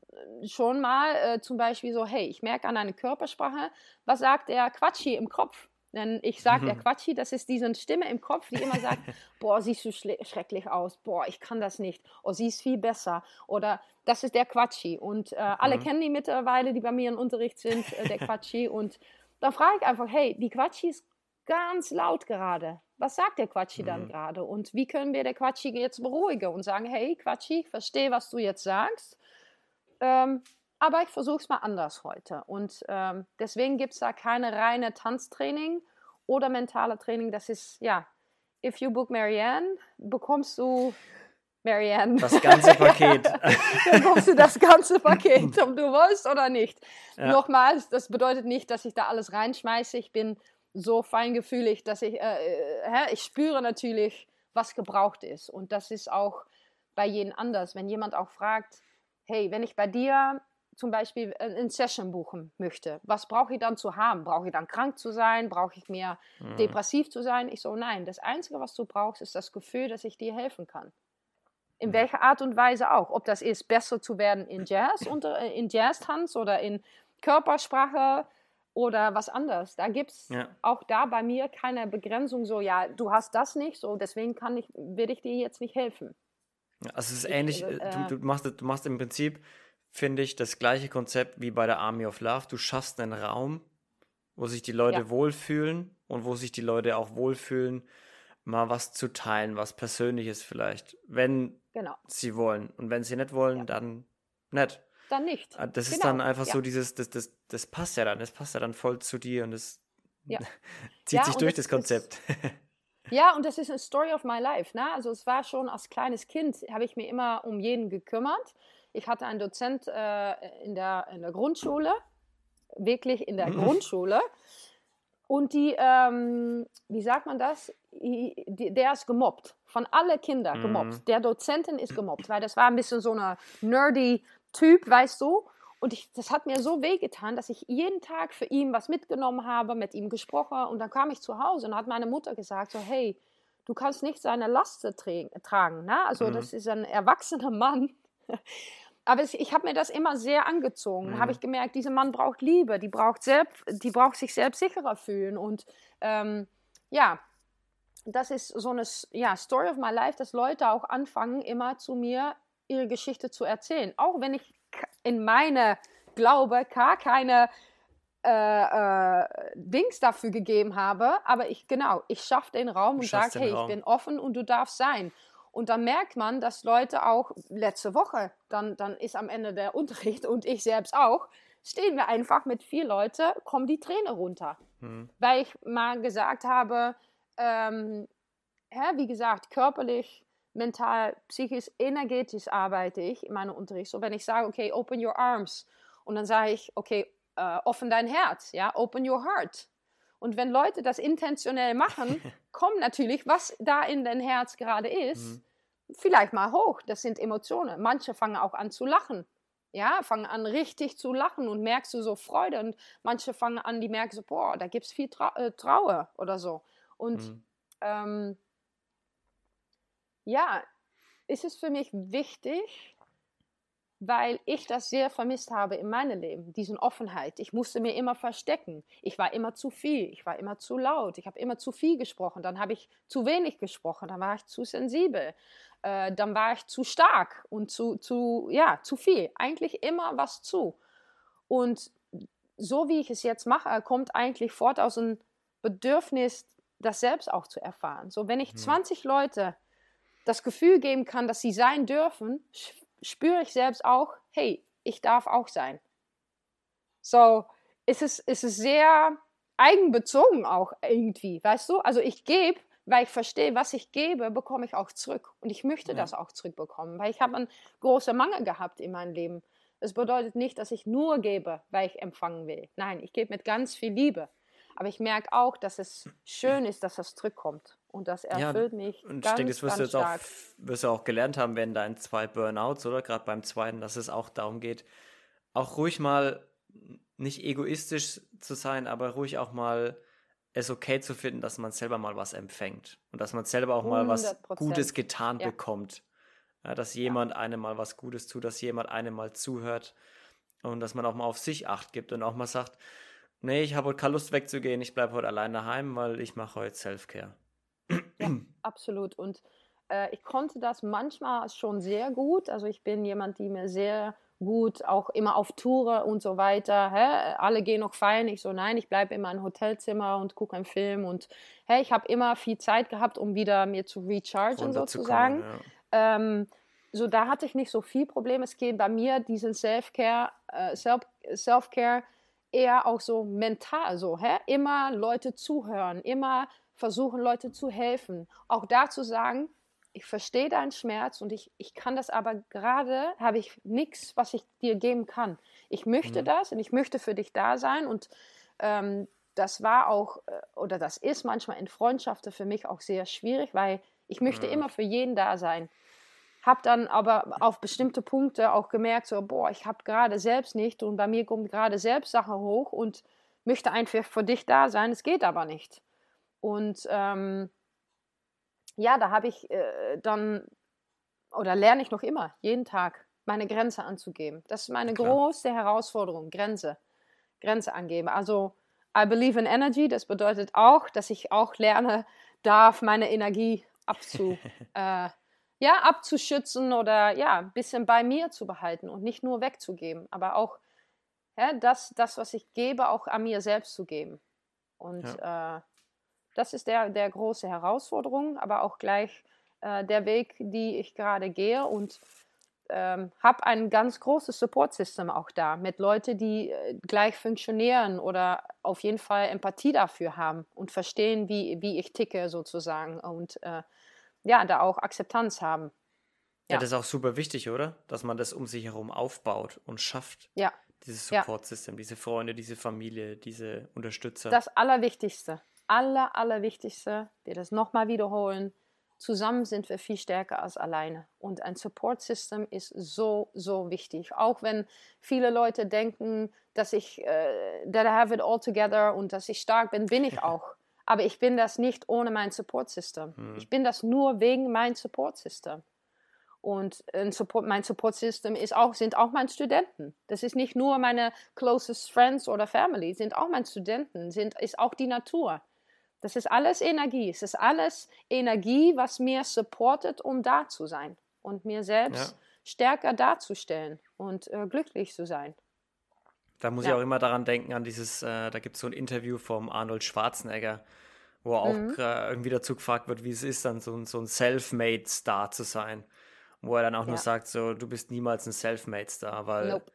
schon mal äh, zum Beispiel so, hey, ich merke an deiner Körpersprache, was sagt der Quatschi im Kopf? Denn ich sage, der mhm. Quatschi, das ist diese Stimme im Kopf, die immer sagt, boah, siehst du schrecklich aus, boah, ich kann das nicht, oh, sie ist viel besser. Oder das ist der Quatschi. Und äh, alle mhm. kennen die mittlerweile, die bei mir im Unterricht sind, äh, der Quatschi. Und dann frage ich einfach, hey, die Quatschi ist ganz laut gerade. Was sagt der Quatschi mhm. dann gerade? Und wie können wir der Quatschi jetzt beruhigen und sagen, hey, Quatschi, ich verstehe, was du jetzt sagst. Ähm, aber ich versuche es mal anders heute. Und ähm, deswegen gibt es da keine reine Tanztraining oder mentale Training. Das ist, ja, if you book Marianne, bekommst du Marianne. Das ganze Paket. Dann bekommst du das ganze Paket, ob du willst oder nicht. Ja. Nochmals, das bedeutet nicht, dass ich da alles reinschmeiße. Ich bin so feingefühlig, dass ich, äh, äh, ich spüre natürlich, was gebraucht ist. Und das ist auch bei jedem anders. Wenn jemand auch fragt, hey, wenn ich bei dir zum Beispiel eine Session buchen möchte, was brauche ich dann zu haben? Brauche ich dann krank zu sein? Brauche ich mehr mhm. depressiv zu sein? Ich so, nein, das Einzige, was du brauchst, ist das Gefühl, dass ich dir helfen kann. In mhm. welcher Art und Weise auch. Ob das ist, besser zu werden in Jazz, unter, äh, in Jazz-Tanz oder in Körpersprache oder was anderes. Da gibt es ja. auch da bei mir keine Begrenzung, so, ja, du hast das nicht, so deswegen kann ich, will ich dir jetzt nicht helfen. Also es ist ähnlich, ich, äh, du, du, machst, du machst im Prinzip finde ich, das gleiche Konzept wie bei der Army of Love. Du schaffst einen Raum, wo sich die Leute ja. wohlfühlen und wo sich die Leute auch wohlfühlen, mal was zu teilen, was Persönliches vielleicht, wenn genau. sie wollen. Und wenn sie nicht wollen, ja. dann nicht. Dann nicht. Ah, das genau. ist dann einfach ja. so dieses, das, das, das passt ja dann, das passt ja dann voll zu dir und das zieht sich durch das, das Konzept. Ist, ja, und das ist eine Story of my life. Ne? Also es war schon als kleines Kind, habe ich mir immer um jeden gekümmert. Ich hatte einen Dozent äh, in, der, in der Grundschule, wirklich in der mhm. Grundschule. Und die, ähm, wie sagt man das? Die, der ist gemobbt. Von alle Kindern gemobbt. Mhm. Der Dozentin ist gemobbt, weil das war ein bisschen so ein nerdy Typ, weißt du. Und ich, das hat mir so wehgetan, dass ich jeden Tag für ihn was mitgenommen habe, mit ihm gesprochen. Und dann kam ich zu Hause und hat meine Mutter gesagt, so, hey, du kannst nicht seine Last tragen. Ne? Also mhm. das ist ein erwachsener Mann. Aber ich habe mir das immer sehr angezogen. Mhm. Habe ich gemerkt, dieser Mann braucht Liebe, die braucht, selbst, die braucht sich selbst sicherer fühlen. Und ähm, ja, das ist so eine ja, Story of my life, dass Leute auch anfangen, immer zu mir ihre Geschichte zu erzählen. Auch wenn ich in meine Glaube gar keine äh, äh, Dings dafür gegeben habe, aber ich, genau, ich schaffe den Raum und sage, hey, Raum. ich bin offen und du darfst sein. Und dann merkt man, dass Leute auch letzte Woche, dann, dann ist am Ende der Unterricht und ich selbst auch, stehen wir einfach mit vier Leuten, kommen die Tränen runter. Mhm. Weil ich mal gesagt habe, ähm, ja, wie gesagt, körperlich, mental, psychisch, energetisch arbeite ich in meinem Unterricht. So, wenn ich sage, okay, open your arms, und dann sage ich, okay, äh, offen dein Herz, ja, open your heart. Und wenn Leute das intentionell machen, kommt natürlich, was da in dein Herz gerade ist, mhm. vielleicht mal hoch. Das sind Emotionen. Manche fangen auch an zu lachen. Ja, fangen an richtig zu lachen und merkst du so Freude. Und manche fangen an, die merken so, boah, da gibt es viel Trau äh, Trauer oder so. Und mhm. ähm, ja, ist es für mich wichtig, weil ich das sehr vermisst habe in meinem Leben, diese Offenheit. Ich musste mir immer verstecken. Ich war immer zu viel, ich war immer zu laut, ich habe immer zu viel gesprochen, dann habe ich zu wenig gesprochen, dann war ich zu sensibel, äh, dann war ich zu stark und zu, zu, ja, zu viel. Eigentlich immer was zu. Und so wie ich es jetzt mache, kommt eigentlich fort aus einem Bedürfnis, das selbst auch zu erfahren. So, wenn ich 20 mhm. Leute das Gefühl geben kann, dass sie sein dürfen, spüre ich selbst auch, hey, ich darf auch sein. So ist es, ist es sehr eigenbezogen auch irgendwie, weißt du? Also ich gebe, weil ich verstehe, was ich gebe, bekomme ich auch zurück. Und ich möchte ja. das auch zurückbekommen, weil ich habe einen großen Mangel gehabt in meinem Leben. Es bedeutet nicht, dass ich nur gebe, weil ich empfangen will. Nein, ich gebe mit ganz viel Liebe. Aber ich merke auch, dass es schön ist, dass das zurückkommt. Und das erfüllt ja, mich. Und ganz, ich denke, das wirst du jetzt stark. auch, wirst du auch gelernt haben während deinen zwei Burnouts, oder? Gerade beim zweiten, dass es auch darum geht, auch ruhig mal nicht egoistisch zu sein, aber ruhig auch mal es okay zu finden, dass man selber mal was empfängt und dass man selber auch mal was Gutes getan ja. bekommt. Ja, dass jemand einem mal was Gutes tut, dass jemand einem mal zuhört und dass man auch mal auf sich acht gibt und auch mal sagt, nee, ich habe heute keine Lust wegzugehen, ich bleibe heute allein daheim, weil ich mache heute Self-Care. Ja, absolut. Und äh, ich konnte das manchmal schon sehr gut. Also ich bin jemand, die mir sehr gut auch immer auf Tour und so weiter. Hä? Alle gehen noch feiern. Ich so, nein, ich bleibe immer im Hotelzimmer und gucke einen Film. Und hä, ich habe immer viel Zeit gehabt, um wieder mir zu rechargen sozusagen. Ja. Ähm, so da hatte ich nicht so viel Probleme. Es geht bei mir diesen Self-Care, äh, Self-Care eher auch so mental so, hä? Immer Leute zuhören, immer versuchen, Leute zu helfen. Auch da zu sagen, ich verstehe deinen Schmerz und ich, ich kann das aber gerade, habe ich nichts, was ich dir geben kann. Ich möchte mhm. das und ich möchte für dich da sein und ähm, das war auch, äh, oder das ist manchmal in Freundschaften für mich auch sehr schwierig, weil ich möchte mhm. immer für jeden da sein. Habe dann aber auf bestimmte Punkte auch gemerkt, so, boah, ich habe gerade selbst nicht und bei mir kommt gerade selbst Sache hoch und möchte einfach für dich da sein, es geht aber nicht. Und ähm, ja, da habe ich äh, dann, oder lerne ich noch immer, jeden Tag meine Grenze anzugeben. Das ist meine Klar. große Herausforderung, Grenze. Grenze angeben. Also, I believe in energy, das bedeutet auch, dass ich auch lerne darf, meine Energie abzu, äh, ja, abzuschützen oder ja, ein bisschen bei mir zu behalten und nicht nur wegzugeben, aber auch ja, das, das, was ich gebe, auch an mir selbst zu geben. Und ja. äh, das ist der, der große Herausforderung, aber auch gleich äh, der Weg, die ich gerade gehe und ähm, habe ein ganz großes Support-System auch da mit Leuten, die äh, gleich funktionieren oder auf jeden Fall Empathie dafür haben und verstehen, wie, wie ich ticke sozusagen und äh, ja, da auch Akzeptanz haben. Ja. ja. das ist auch super wichtig, oder? Dass man das um sich herum aufbaut und schafft. Ja. Dieses Support-System, ja. diese Freunde, diese Familie, diese Unterstützer. Das Allerwichtigste aller, allerwichtigste, wir das nochmal wiederholen, zusammen sind wir viel stärker als alleine. Und ein Support System ist so, so wichtig. Auch wenn viele Leute denken, dass ich, äh, that I have it all together und dass ich stark bin, bin ich auch. Aber ich bin das nicht ohne mein Support System. Hm. Ich bin das nur wegen mein Support System. Und Support, mein Support System ist auch, sind auch meine Studenten. Das ist nicht nur meine closest friends oder family, sind auch meine Studenten, sind, ist auch die Natur Das ist alles Energie. Es ist alles Energie, was mir supportet, um da zu sein und mir selbst ja. stärker darzustellen und äh, glücklich zu sein. Da muss ja. ich auch immer daran denken, an dieses, äh, da gibt es so ein Interview vom Arnold Schwarzenegger, wo auch mhm. äh, irgendwie dazu gefragt wird, wie es ist, dann so, so ein Self-Made-Star zu sein. Wo er dann auch ja. nur sagt, so, du bist niemals ein Self-Made-Star, weil nope.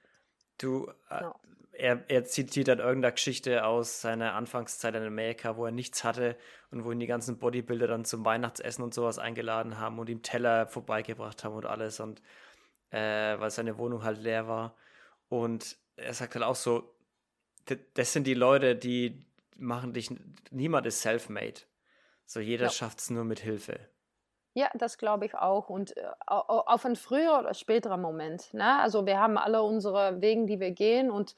du, äh, no er, er zitiert dann irgendeine Geschichte aus seiner Anfangszeit in Amerika, wo er nichts hatte und wo ihn die ganzen Bodybuilder dann zum Weihnachtsessen und sowas eingeladen haben und ihm Teller vorbeigebracht haben und alles und äh, weil seine Wohnung halt leer war. Und er sagt halt auch so, das sind die Leute, die machen dich, niemand ist self-made. So jeder ja. schafft es nur mit Hilfe. Ja, das glaube ich auch. Und äh, auf ein früher oder späterer Moment. Ne? Also wir haben alle unsere Wege, die wir gehen und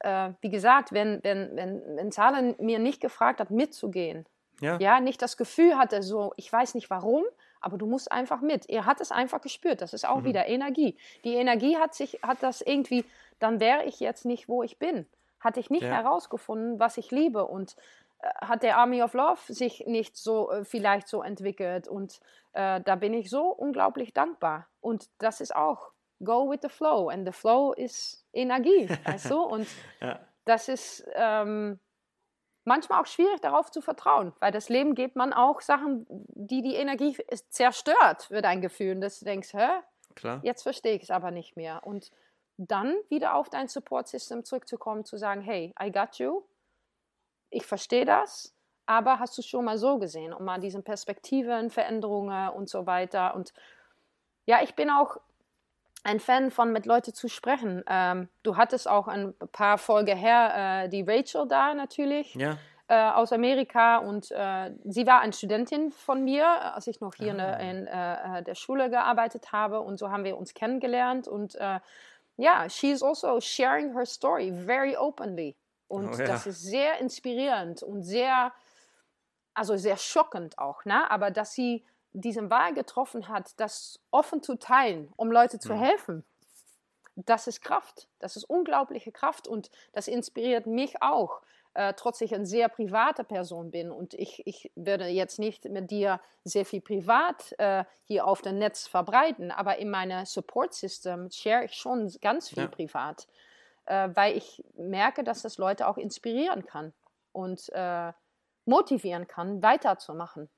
äh, wie gesagt, wenn, wenn, wenn, wenn Zahlen mir nicht gefragt hat, mitzugehen, ja. ja, nicht das Gefühl hatte, so, ich weiß nicht warum, aber du musst einfach mit. Er hat es einfach gespürt. Das ist auch mhm. wieder Energie. Die Energie hat sich, hat das irgendwie, dann wäre ich jetzt nicht, wo ich bin. Hatte ich nicht ja. herausgefunden, was ich liebe und äh, hat der Army of Love sich nicht so äh, vielleicht so entwickelt und äh, da bin ich so unglaublich dankbar und das ist auch go with the flow. And the flow ist Energie, weißt du? Und ja. das ist ähm, manchmal auch schwierig, darauf zu vertrauen, weil das Leben gibt man auch Sachen, die die Energie zerstört, für dein Gefühl. Und dass du denkst, hä? Klar. Jetzt verstehe ich es aber nicht mehr. Und dann wieder auf dein Support-System zurückzukommen, zu sagen, hey, I got you, ich verstehe das, aber hast du schon mal so gesehen, um mal diesen Perspektiven, Veränderungen und so weiter. Und ja, ich bin auch ein Fan von mit Leuten zu sprechen. Ähm, du hattest auch ein paar Folgen her äh, die Rachel da natürlich. Ja. Äh, aus Amerika und äh, sie war eine Studentin von mir, als ich noch hier ah. in, in äh, der Schule gearbeitet habe und so haben wir uns kennengelernt und äh, ja, she is also sharing her story very openly und oh, ja. das ist sehr inspirierend und sehr, also sehr schockend auch, ne? aber dass sie diesen Wahl getroffen hat, das offen zu teilen, um Leute zu mhm. helfen, das ist Kraft. Das ist unglaubliche Kraft und das inspiriert mich auch, äh, trotz ich eine sehr private Person bin und ich, ich werde jetzt nicht mit dir sehr viel privat äh, hier auf dem Netz verbreiten, aber in meinem Support System share ich schon ganz viel ja. privat, äh, weil ich merke, dass das Leute auch inspirieren kann und äh, motivieren kann, weiterzumachen.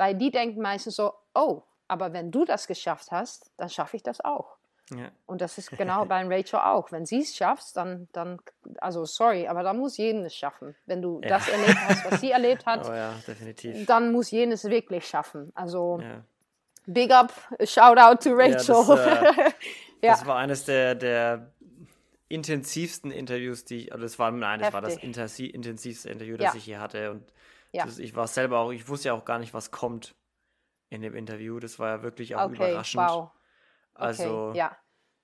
Weil die denken meistens so, oh, aber wenn du das geschafft hast, dann schaffe ich das auch. Ja. Und das ist genau bei Rachel auch. Wenn sie es schafft, dann, dann, also sorry, aber dann muss jeden es schaffen. Wenn du ja. das erlebt hast, was sie erlebt hat, oh ja, dann muss jenes wirklich schaffen. Also big up, shout out to Rachel. Das, äh, das, war eines der, der intensivsten Interviews, die ich, also das war, nein, das Heftig. war das intensivste Interview, das ich hier hatte. Und ja. Das, ich war selber auch, ich wusste ja auch gar nicht, was kommt in dem Interview. Das war ja wirklich auch okay, überraschend. Wow. Also, okay, ja.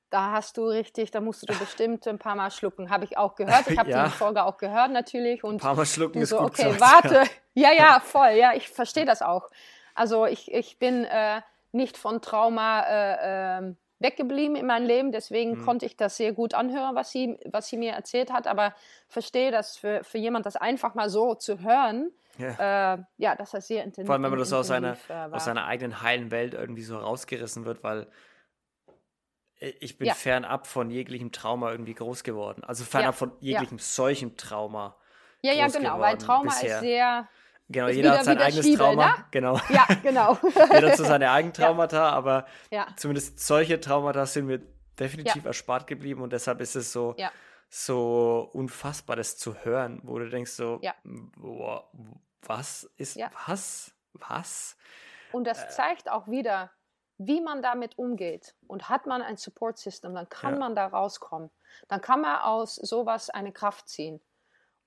Da hast du richtig, da musst du bestimmt ein paar Mal schlucken. Habe ich auch gehört. Ich habe ja. die Folge auch gehört natürlich. Und ein paar Mal schlucken ist so, gut Okay, gesagt, warte. Ja. ja, ja, voll. Ja, ich verstehe das auch. Also ich, ich bin äh, nicht von Trauma äh, äh, weggeblieben in meinem Leben. Deswegen hm. konnte ich das sehr gut anhören, was sie, was sie mir erzählt hat. Aber verstehe das für, für jemand, das einfach mal so zu hören, ja, äh, ja das heißt sehr intensiv. Vor allem, wenn man das aus seiner, äh, aus seiner eigenen heilen Welt irgendwie so rausgerissen wird, weil ich bin ja. fernab von jeglichem Trauma irgendwie groß geworden. Also fernab ja. von jeglichem solchen Trauma. Ja, ja, genau, weil Trauma bisher. ist sehr. Genau, jeder hat sein eigenes Stiebel, Trauma. Ne? Genau. Ja, genau. jeder hat so seine eigenen Traumata, aber zumindest solche Traumata sind mir definitiv erspart geblieben und deshalb ist es so, so unfassbar, das zu hören, wo du denkst so, boah, was ist ja. was? Was? Und das äh, zeigt auch wieder, wie man damit umgeht. Und hat man ein Support System, dann kann ja. man da rauskommen. Dann kann man aus sowas eine Kraft ziehen.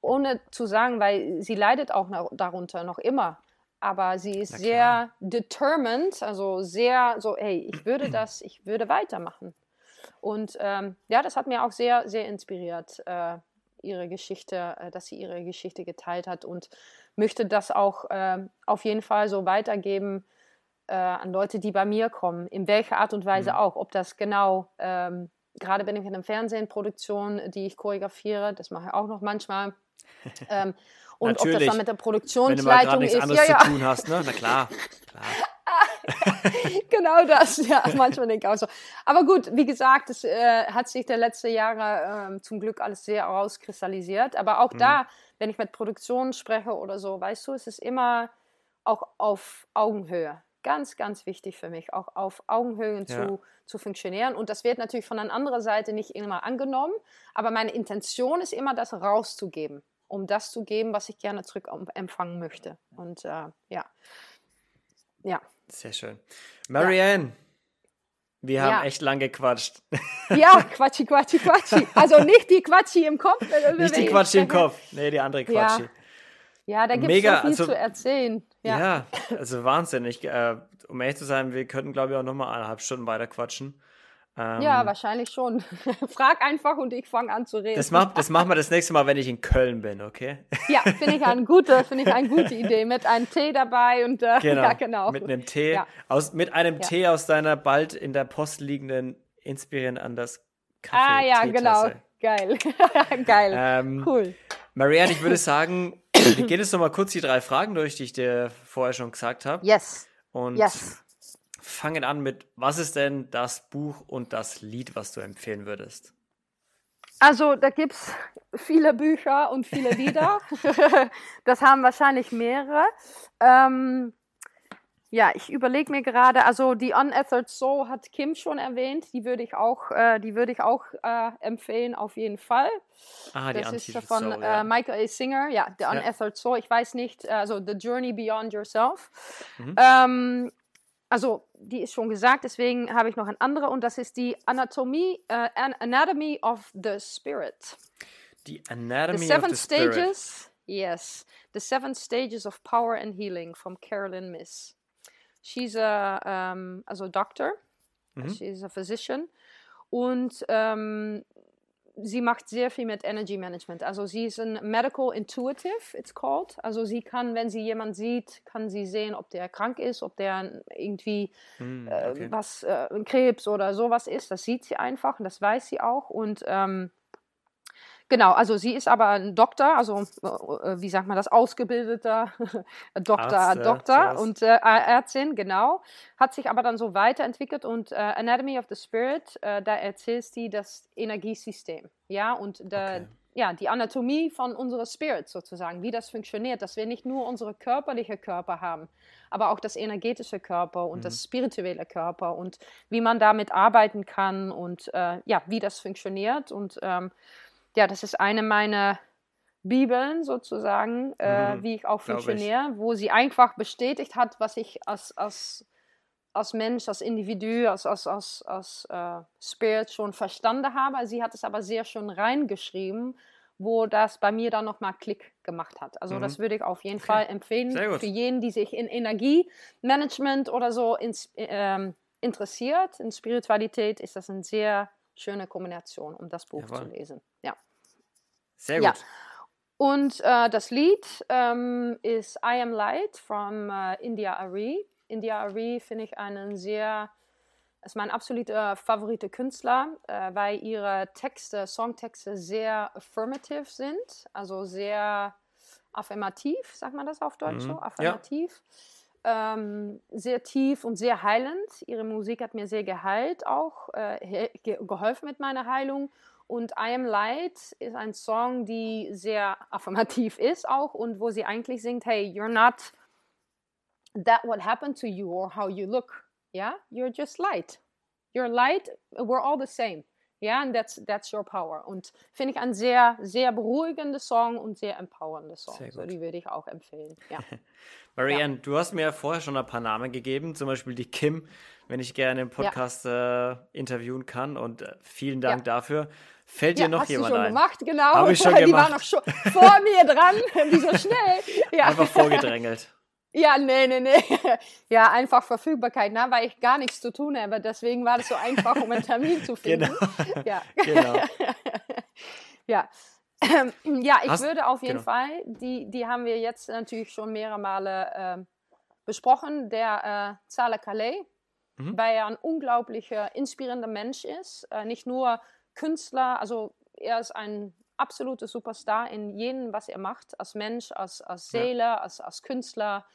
Ohne zu sagen, weil sie leidet auch darunter noch immer. Aber sie ist sehr determined, also sehr so, hey, ich würde das, ich würde weitermachen. Und ähm, ja, das hat mir auch sehr, sehr inspiriert, äh, ihre Geschichte, äh, dass sie ihre Geschichte geteilt hat. Und möchte das auch äh, auf jeden Fall so weitergeben äh, an Leute, die bei mir kommen, in welcher Art und Weise mhm. auch. Ob das genau, ähm, gerade bin ich in einer Fernsehproduktion, die ich choreografiere, das mache ich auch noch manchmal. Ähm, Und Natürlich. ob das dann mit der Produktionsleitung ist. Wenn du mal ist. Ja, ja. zu tun hast, ne? Na klar. klar. genau das, ja, manchmal denke ich auch so. Aber gut, wie gesagt, es äh, hat sich der letzten Jahre äh, zum Glück alles sehr herauskristallisiert. Aber auch mhm. da, wenn ich mit Produktionen spreche oder so, weißt du, es ist immer auch auf Augenhöhe. Ganz, ganz wichtig für mich, auch auf Augenhöhe ja. zu, zu funktionieren. Und das wird natürlich von einer anderen Seite nicht immer angenommen, aber meine Intention ist immer, das rauszugeben, um das zu geben, was ich gerne zurück empfangen möchte. Und äh, ja, ja. Sehr schön. Marianne, ja. wir haben ja. echt lang gequatscht. Ja, Quatschi, Quatschi, Quatschi. Also nicht die Quatschi im Kopf. Nicht die Quatschi im Kopf. Nee, die andere Quatschi. Ja. Ja, da gibt es so viel also, zu erzählen. Ja, ja also Wahnsinn. Ich, äh, um ehrlich zu sein, wir könnten, glaube ich, auch nochmal eineinhalb Stunden weiter quatschen. Ähm, ja, wahrscheinlich schon. Frag einfach und ich fange an zu reden. Das, mach, das machen wir das nächste Mal, wenn ich in Köln bin, okay? Ja, finde ich, eine gute, find ich eine gute Idee. Mit einem Tee dabei und äh, genau, ja, genau. Mit einem Tee. Ja. Aus, mit einem ja. Tee aus deiner bald in der Post liegenden Inspirieren an das Kaffee. Ah ja, genau. Geil. Geil. Ähm, cool. Marianne, ich würde sagen, wir gehen jetzt nochmal kurz die drei Fragen durch, die ich dir vorher schon gesagt habe. Yes. Und yes. fangen an mit, was ist denn das Buch und das Lied, was du empfehlen würdest? Also da gibt es viele Bücher und viele Lieder. das haben wahrscheinlich mehrere. Ähm, ja, ich überlege mir gerade, also die Unethered Soul hat Kim schon erwähnt, die würde ich auch, äh, die würde ich auch äh, empfehlen, auf jeden Fall. Ah, die das ist von Soul, ja. äh, Michael A. Singer, ja, The Unethered ja. Soul. Ich weiß nicht, also The Journey Beyond Yourself. Mhm. Ähm, also die ist schon gesagt, deswegen habe ich noch eine andere und das ist die Anatomie, uh, Anatomy of the Spirit. Die Anatomy the seven of the Spirit. Stages, yes, the seven stages of power and healing from Carolyn Miss. She's a, um, also Doctor, mhm. she's a physician und ähm, sie macht sehr viel mit Energy Management. Also sie ist ein Medical Intuitive, it's called. Also sie kann, wenn sie jemand sieht, kann sie sehen, ob der krank ist, ob der irgendwie mm, okay. äh, was, äh, Krebs oder sowas ist. Das sieht sie einfach und das weiß sie auch. Und ähm, Genau, also sie ist aber ein Doktor, also äh, wie sagt man das, ausgebildeter Doktor, Arzt, Doktor so und äh, Ärztin, genau, hat sich aber dann so weiterentwickelt und äh, Anatomy of the Spirit, äh, da erzählt sie das Energiesystem, ja, und der, okay. ja, die Anatomie von unserer Spirit sozusagen, wie das funktioniert, dass wir nicht nur unsere körperliche Körper haben, aber auch das energetische Körper und mhm. das spirituelle Körper und wie man damit arbeiten kann und äh, ja, wie das funktioniert und ähm, ja, das ist eine meiner Bibeln sozusagen, äh, mhm, wie ich auch funktioniere, ich. wo sie einfach bestätigt hat, was ich als, als, als Mensch, als Individu, als, als, als, als äh, Spirit schon verstanden habe. Sie hat es aber sehr schön reingeschrieben, wo das bei mir dann nochmal Klick gemacht hat. Also mhm. das würde ich auf jeden okay. Fall empfehlen für jeden, die sich in Energiemanagement oder so ins, äh, interessiert. In Spiritualität ist das eine sehr schöne Kombination, um das Buch Jawohl. zu lesen. Sehr gut. Ja. Und äh, das Lied ähm, ist I Am Light von äh, India Ari. India Ari finde ich einen sehr, ist mein absoluter Favorite Künstler, äh, weil ihre Texte, Songtexte sehr affirmative sind, also sehr affirmativ, sagt man das auf Deutsch mhm. so? Affirmativ. Ja. Ähm, sehr tief und sehr heilend. Ihre Musik hat mir sehr geheilt auch, äh, geholfen mit meiner Heilung. Und I Am Light ist ein Song, die sehr affirmativ ist auch und wo sie eigentlich singt, hey, you're not that what happened to you or how you look. Yeah, you're just light. You're light, we're all the same. Yeah, and that's, that's your power. Und finde ich ein sehr, sehr beruhigender Song und sehr empowernde Song. So, die würde ich auch empfehlen. Ja. Marianne, ja. du hast mir vorher schon ein paar Namen gegeben, zum Beispiel die Kim, wenn ich gerne im Podcast ja. äh, interviewen kann. Und äh, vielen Dank ja. dafür. Fällt dir noch hast jemand du schon ein? gemacht, genau. Hab ich schon die gemacht. war noch schon vor mir dran. Wie so schnell. Ja. Einfach vorgedrängelt. Ja, nee, nee, nee. Ja, einfach Verfügbarkeit, ne? weil ich gar nichts zu tun habe. Deswegen war das so einfach, um einen Termin zu finden. Genau. Ja. genau. ja. ja, ich Hast, würde auf jeden genau. Fall, die, die haben wir jetzt natürlich schon mehrere Male äh, besprochen, der äh, Zala Calais, mhm. weil er ein unglaublicher, inspirierender Mensch ist. Äh, nicht nur Künstler, also er ist ein absolute Superstar in jedem, was er macht, als Mensch, als, als Seele, ja. als, als Künstler,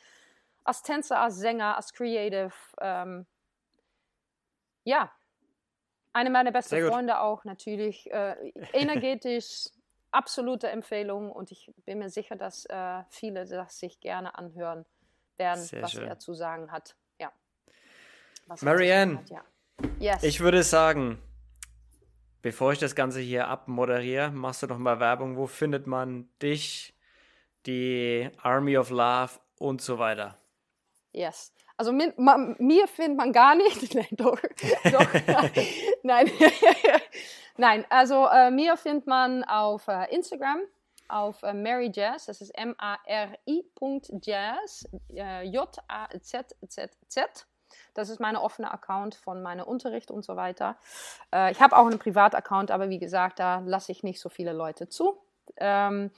als Tänzer, als Sänger, als Creative. Ähm, ja, eine meiner besten Freunde auch natürlich. Äh, energetisch, absolute Empfehlung und ich bin mir sicher, dass äh, viele das sich gerne anhören werden, Sehr was schön. er zu sagen hat. Ja. Marianne, hat, ja. Yes. ich würde sagen, bevor ich das Ganze hier abmoderiere, machst du noch mal Werbung. Wo findet man dich, die Army of Love und so weiter? Yes. Also mit, ma, mir findet man gar nicht. Nein, doch. doch nein. nein, also äh, mir findet man auf äh, Instagram, auf äh, Mary Jazz. Das ist M-A-R-I.jazz. Äh, J-A-Z-Z-Z. Das ist mein offener Account von meinem Unterricht und so weiter. Äh, ich habe auch einen Privataccount, aber wie gesagt, da lasse ich nicht so viele Leute zu. Ähm,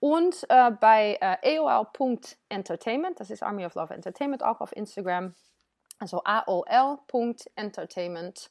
und äh, bei äh, aol.entertainment, das ist Army of Love Entertainment, auch auf Instagram. Also aol.entertainment.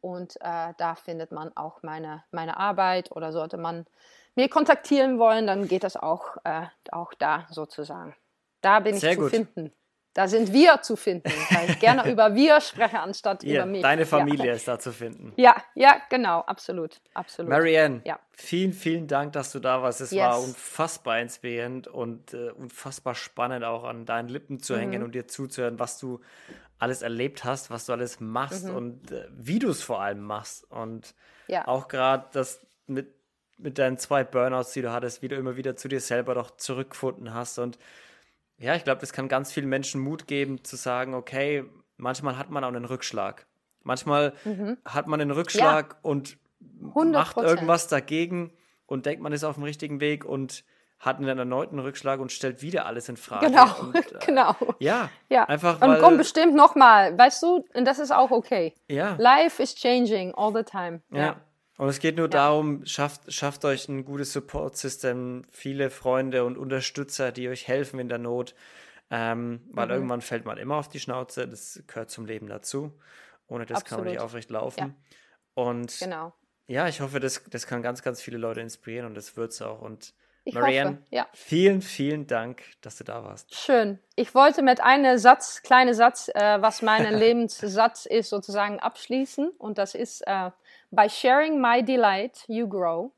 Und äh, da findet man auch meine, meine Arbeit oder sollte man mir kontaktieren wollen, dann geht das auch, äh, auch da sozusagen. Da bin Sehr ich zu gut. finden. Da sind wir zu finden, weil ich gerne über wir spreche, anstatt ja, über mich. Deine Familie ja. ist da zu finden. Ja, ja, genau, absolut, absolut. Marianne, ja. vielen, vielen Dank, dass du da warst. Es yes. war unfassbar inspirierend und äh, unfassbar spannend, auch an deinen Lippen zu mhm. hängen und dir zuzuhören, was du alles erlebt hast, was du alles machst mhm. und äh, wie du es vor allem machst. Und ja. auch gerade das mit, mit deinen zwei Burnouts, die du hattest, wie du immer wieder zu dir selber doch zurückgefunden hast und ja, ich glaube, das kann ganz vielen Menschen Mut geben, zu sagen, okay, manchmal hat man auch einen Rückschlag. Manchmal mhm. hat man einen Rückschlag ja. und 100%. macht irgendwas dagegen und denkt, man ist auf dem richtigen Weg und hat einen erneuten Rückschlag und stellt wieder alles in Frage. Genau, und, äh, genau. Ja, ja. einfach weil... Und komm bestimmt nochmal, weißt du, und das ist auch okay. Ja. Life is changing all the time. Ja. ja. Und es geht nur ja. darum, schafft, schafft euch ein gutes Support-System, viele Freunde und Unterstützer, die euch helfen in der Not. Ähm, weil mhm. irgendwann fällt man immer auf die Schnauze, das gehört zum Leben dazu. Ohne das Absolut. kann man nicht aufrecht laufen. Ja. Und genau. ja, ich hoffe, das, das kann ganz, ganz viele Leute inspirieren und das wird es auch. Und ich Marianne, hoffe, ja. vielen, vielen Dank, dass du da warst. Schön. Ich wollte mit einem Satz, kleinen Satz, äh, was mein Lebenssatz ist, sozusagen abschließen. Und das ist, äh, By sharing my delight, you grow.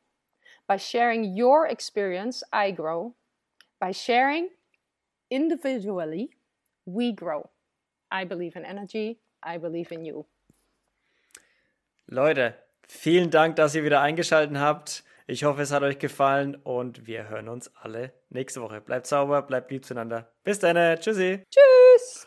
By sharing your experience, I grow. By sharing individually, we grow. I believe in energy. I believe in you. Leute, vielen Dank, dass ihr wieder eingeschaltet habt. Ich hoffe, es hat euch gefallen und wir hören uns alle nächste Woche. Bleibt sauber, bleibt lieb zueinander. Bis dann. Tschüssi. Tschüss.